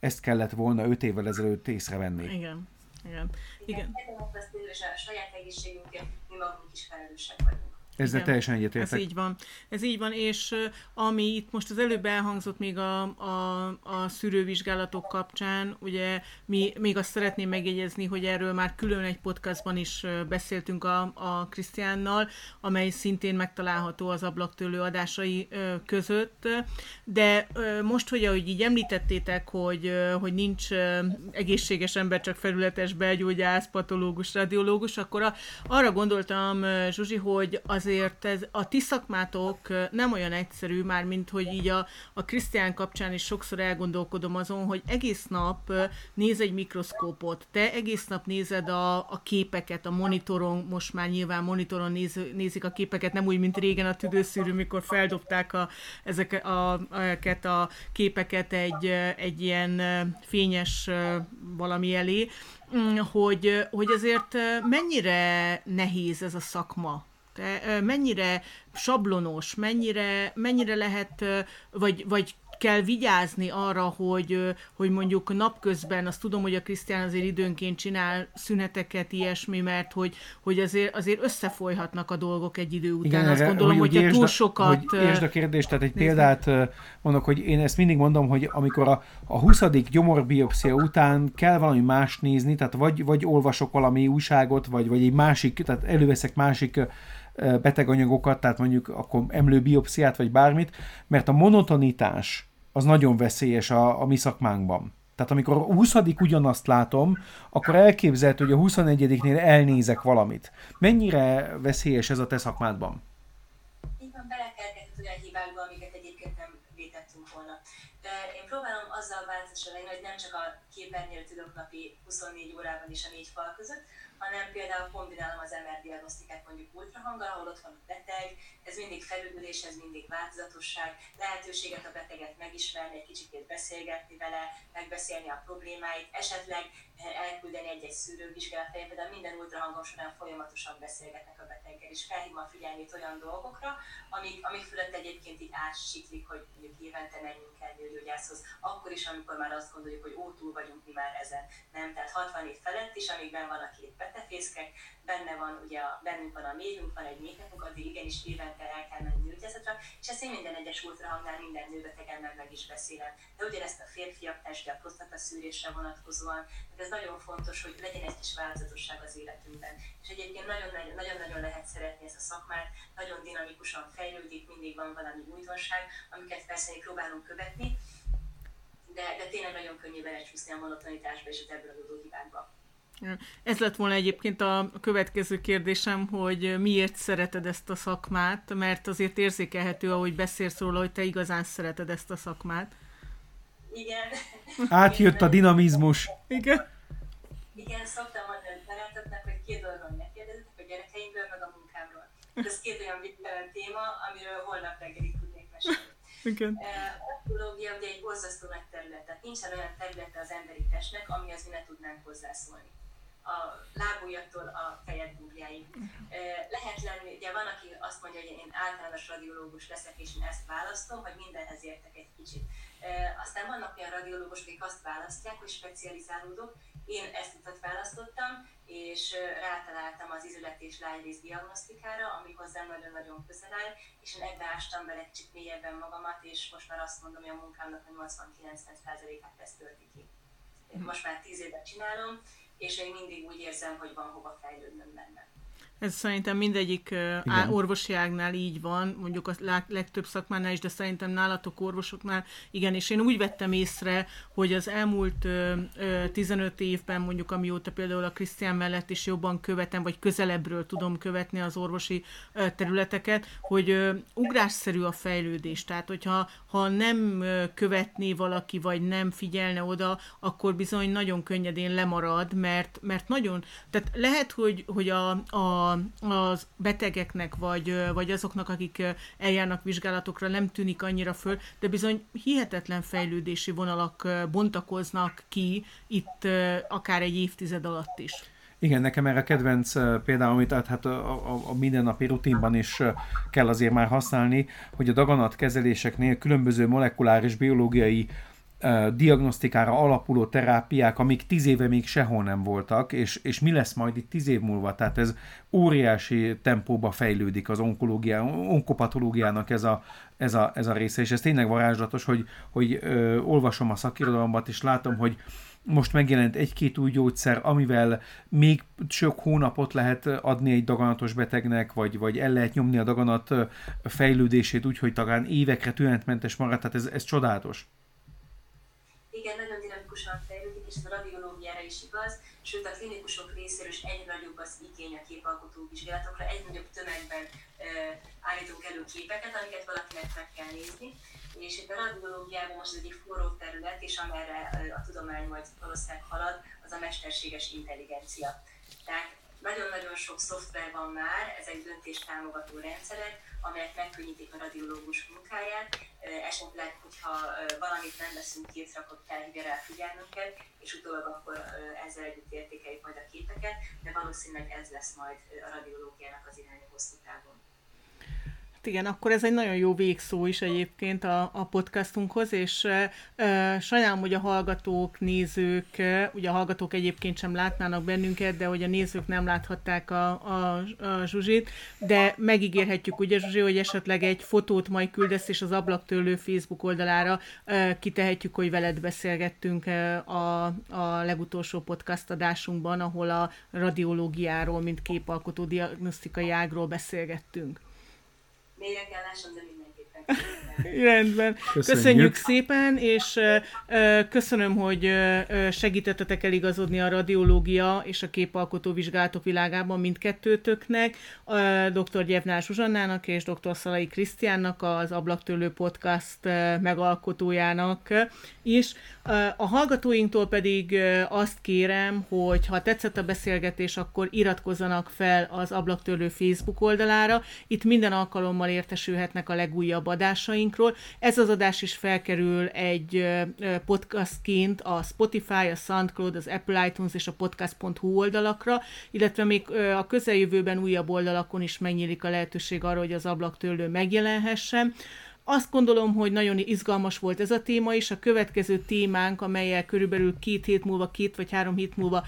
ezt kellett volna öt évvel ezelőtt észrevenni. Igen. Igen. Igen. Igen. És a saját egészségünkért mi magunk is felelősek vagyunk. Ezzel Igen, teljesen egyetértek. Ez így van. Ez így van, és ami itt most az előbb elhangzott még a, a, a szűrővizsgálatok kapcsán, ugye mi még azt szeretném megjegyezni, hogy erről már külön egy podcastban is beszéltünk a, a Krisztiánnal, amely szintén megtalálható az ablaktőlő adásai között, de most, hogy ahogy így említettétek, hogy, hogy nincs egészséges ember, csak felületes belgyógyász, patológus, radiológus, akkor a, arra gondoltam, Zsuzsi, hogy az azért ez, a ti szakmátok nem olyan egyszerű, már mint hogy így a, a Krisztián kapcsán is sokszor elgondolkodom azon, hogy egész nap néz egy mikroszkópot, te egész nap nézed a, a képeket a monitoron, most már nyilván monitoron néz, nézik a képeket, nem úgy, mint régen a tüdőszűrő, mikor feldobták a, ezeket a, a, a képeket egy, egy ilyen fényes valami elé, mm, hogy, hogy azért mennyire nehéz ez a szakma? Te mennyire sablonos, mennyire, mennyire lehet, vagy, vagy kell vigyázni arra, hogy, hogy mondjuk napközben, azt tudom, hogy a Krisztián azért időnként csinál szüneteket, ilyesmi, mert hogy, hogy azért, azért összefolyhatnak a dolgok egy idő után. Igen, azt gondolom, hogy, hogy túl sokat... Hogy értsd a kérdést, tehát egy nézni. példát mondok, hogy én ezt mindig mondom, hogy amikor a, a 20. gyomorbiopszia után kell valami más nézni, tehát vagy, vagy olvasok valami újságot, vagy, vagy egy másik, tehát előveszek másik beteganyagokat, tehát mondjuk akkor emlőbiopsziát, vagy bármit, mert a monotonitás az nagyon veszélyes a, a mi szakmánkban. Tehát amikor a 20 ugyanazt látom, akkor elképzelhető, hogy a 21-nél elnézek valamit. Mennyire veszélyes ez a te szakmádban? Így van, belekergetett olyan hibákba, amiket egyébként nem vétettünk volna. De én próbálom azzal változtatni, hogy nem csak a képernyőt tudok napi 24 órában is a négy fal között, hanem például kombinálom az MR diagnosztikát mondjuk ultrahanggal, ahol ott van a beteg, ez mindig felüldülés, ez mindig változatosság, lehetőséget a beteget megismerni, egy kicsit beszélgetni vele, megbeszélni a problémáit, esetleg elküldeni egy-egy szűrővizsgálat, például minden ultrahangom során folyamatosan beszélgetnek a beteggel, és felhívom a figyelmét olyan dolgokra, amik, amik fölött egyébként így átsiklik, hogy mondjuk évente menjünk el nőgyógyászhoz, akkor is, amikor már azt gondoljuk, hogy ó, túl vagyunk mi már ezen. Nem, tehát 60 év felett is, amíg benn van a két betefészkek, benne van ugye a, bennünk van a méhünk, van egy méhekünk, addig igenis évente el kell menni nőgyászatra, és ezt én minden egyes ultrahangnál minden nőbetegemmel meg is beszélem. De ugyanezt a férfiak testi, a prostata szűrésre vonatkozóan, de ez nagyon fontos, hogy legyen egy kis változatosság az életünkben. És egyébként nagyon-nagyon lehet szeretni ezt a szakmát, nagyon dinamikusan fejlődik, mindig van valami újdonság, amiket persze próbálunk követni, de, de tényleg nagyon könnyű belecsúszni a monotonitásba és az ebből adódó hibákba. Ez lett volna egyébként a következő kérdésem, hogy miért szereted ezt a szakmát, mert azért érzékelhető, ahogy beszélsz róla, hogy te igazán szereted ezt a szakmát. Igen. Átjött a dinamizmus. Igen. Igen, szoktam mondani a barátoknak, hogy két dologról megkérdezik, a gyerekeimből, meg a munkámról. Ez két olyan téma, amiről holnap reggelig tudnék mesélni. Igen. A pszichológia ugye egy borzasztó nagy terület, tehát nincsen olyan területe az emberi testnek, az mi ne tudnánk hozzászólni a lábujjattól a fejed búbjáig. Lehet lenni, ugye van, aki azt mondja, hogy én általános radiológus leszek, és én ezt választom, hogy mindenhez értek egy kicsit. Aztán vannak olyan radiológusok, akik azt választják, hogy specializálódok. Én ezt utat választottam, és rátaláltam az izület és lágyrész diagnosztikára, ami hozzám nagyon-nagyon közel áll, és én ebbe ástam bele egy kicsit mélyebben magamat, és most már azt mondom, hogy a munkámnak a 80-90%-át ezt tölti ki. Most már 10 évet csinálom, és én mindig úgy érzem, hogy van hova fejlődnöm benne. Ez szerintem mindegyik Igen. orvosi ágnál így van, mondjuk a legtöbb szakmánál is, de szerintem nálatok orvosoknál igen, és én úgy vettem észre, hogy az elmúlt 15 évben, mondjuk amióta például a Krisztián mellett is jobban követem, vagy közelebbről tudom követni az orvosi területeket, hogy ugrásszerű a fejlődés. Tehát, hogyha ha nem követné valaki, vagy nem figyelne oda, akkor bizony nagyon könnyedén lemarad, mert, mert nagyon, tehát lehet, hogy, hogy a, a az betegeknek, vagy, vagy azoknak, akik eljárnak vizsgálatokra, nem tűnik annyira föl, de bizony hihetetlen fejlődési vonalak bontakoznak ki itt akár egy évtized alatt is. Igen, nekem erre kedvenc például, amit hát a, a, a mindennapi rutinban is kell azért már használni, hogy a daganat kezeléseknél különböző molekuláris biológiai diagnosztikára alapuló terápiák, amik tíz éve még sehol nem voltak, és, és mi lesz majd itt tíz év múlva? Tehát ez óriási tempóba fejlődik az onkológia, onkopatológiának ez a, ez a, ez a része, és ez tényleg varázslatos, hogy, hogy ö, olvasom a szakirodalmat, és látom, hogy most megjelent egy-két új gyógyszer, amivel még sok hónapot lehet adni egy daganatos betegnek, vagy, vagy el lehet nyomni a daganat fejlődését úgy, hogy talán évekre tünetmentes marad, tehát ez, ez csodálatos igen, nagyon dinamikusan fejlődik, és ez a radiológiára is igaz, sőt a klinikusok részéről is egyre nagyobb az igény a képalkotó vizsgálatokra, egy nagyobb tömegben uh, állítunk elő képeket, amiket valakinek meg kell nézni, és itt a radiológiában most egyik forró terület, és amerre a tudomány majd valószínűleg halad, az a mesterséges intelligencia. Tehát nagyon-nagyon sok szoftver van már, ezek döntéstámogató rendszerek, amelyek megkönnyítik a radiológus munkáját. Esetleg, hogyha valamit nem veszünk észre, akkor felhívja rá figyelmünket, és utólag akkor ezzel együtt értékeljük majd a képeket, de valószínűleg ez lesz majd a radiológiának az iránya hosszú távon igen, akkor ez egy nagyon jó végszó is egyébként a, a podcastunkhoz, és e, sajnálom, hogy a hallgatók, nézők, e, ugye a hallgatók egyébként sem látnának bennünket, de hogy a nézők nem láthatták a, a, a Zsuzsit, de megígérhetjük ugye Zsuzsi, hogy esetleg egy fotót majd küldesz, és az ablaktőlő Facebook oldalára e, kitehetjük, hogy veled beszélgettünk e, a, a legutolsó podcast adásunkban, ahol a radiológiáról, mint képalkotó diagnosztikai ágról beszélgettünk méregálláson, de mindenképpen. Rendben. Köszönjük. köszönjük szépen, és köszönöm, hogy segítettetek eligazodni a radiológia és a képalkotó vizsgálatok világában mindkettőtöknek, dr. Gyevnár Zsuzsannának és dr. Szalai Krisztiánnak, az Ablaktőlő Podcast megalkotójának is. A hallgatóinktól pedig azt kérem, hogy ha tetszett a beszélgetés, akkor iratkozzanak fel az Ablaktőlő Facebook oldalára. Itt minden alkalommal értesülhetnek a legújabb adásainkról. Ez az adás is felkerül egy podcastként a Spotify, a SoundCloud, az Apple iTunes és a podcast.hu oldalakra, illetve még a közeljövőben újabb oldalakon is megnyílik a lehetőség arra, hogy az ablaktőlő megjelenhessen. Azt gondolom, hogy nagyon izgalmas volt ez a téma, és a következő témánk, amelyel körülbelül két hét múlva, két vagy három hét múlva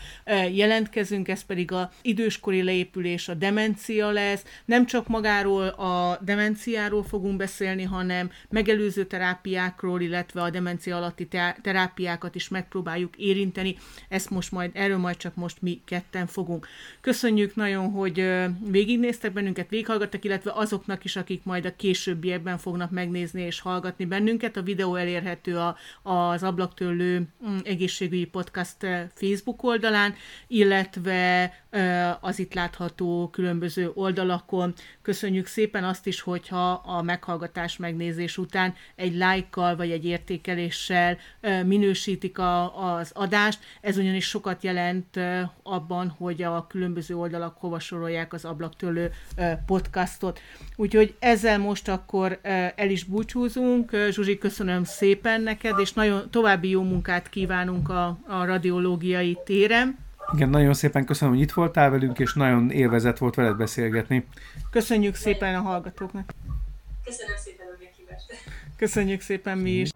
jelentkezünk, ez pedig a időskori leépülés, a demencia lesz. Nem csak magáról a demenciáról fogunk beszélni, hanem megelőző terápiákról, illetve a demencia alatti terápiákat is megpróbáljuk érinteni. Ezt most majd, erről majd csak most mi ketten fogunk. Köszönjük nagyon, hogy végignéztek bennünket, végighallgattak, illetve azoknak is, akik majd a későbbiekben fognak meg megnézni és hallgatni bennünket. A videó elérhető a, az Ablaktőlő mm, egészségügyi podcast eh, Facebook oldalán, illetve eh, az itt látható különböző oldalakon. Köszönjük szépen azt is, hogyha a meghallgatás megnézés után egy lájkkal vagy egy értékeléssel eh, minősítik a, az adást. Ez ugyanis sokat jelent abban, hogy a különböző oldalak hova sorolják az Ablaktőlő podcastot. Úgyhogy ezzel most akkor el is is búcsúzunk. Zsuzsi, köszönöm szépen neked, és nagyon további jó munkát kívánunk a, a radiológiai téren. Igen, nagyon szépen köszönöm, hogy itt voltál velünk, és nagyon élvezett volt veled beszélgetni. Köszönjük szépen a hallgatóknak. Köszönöm szépen a meghívást. Köszönjük szépen mi is.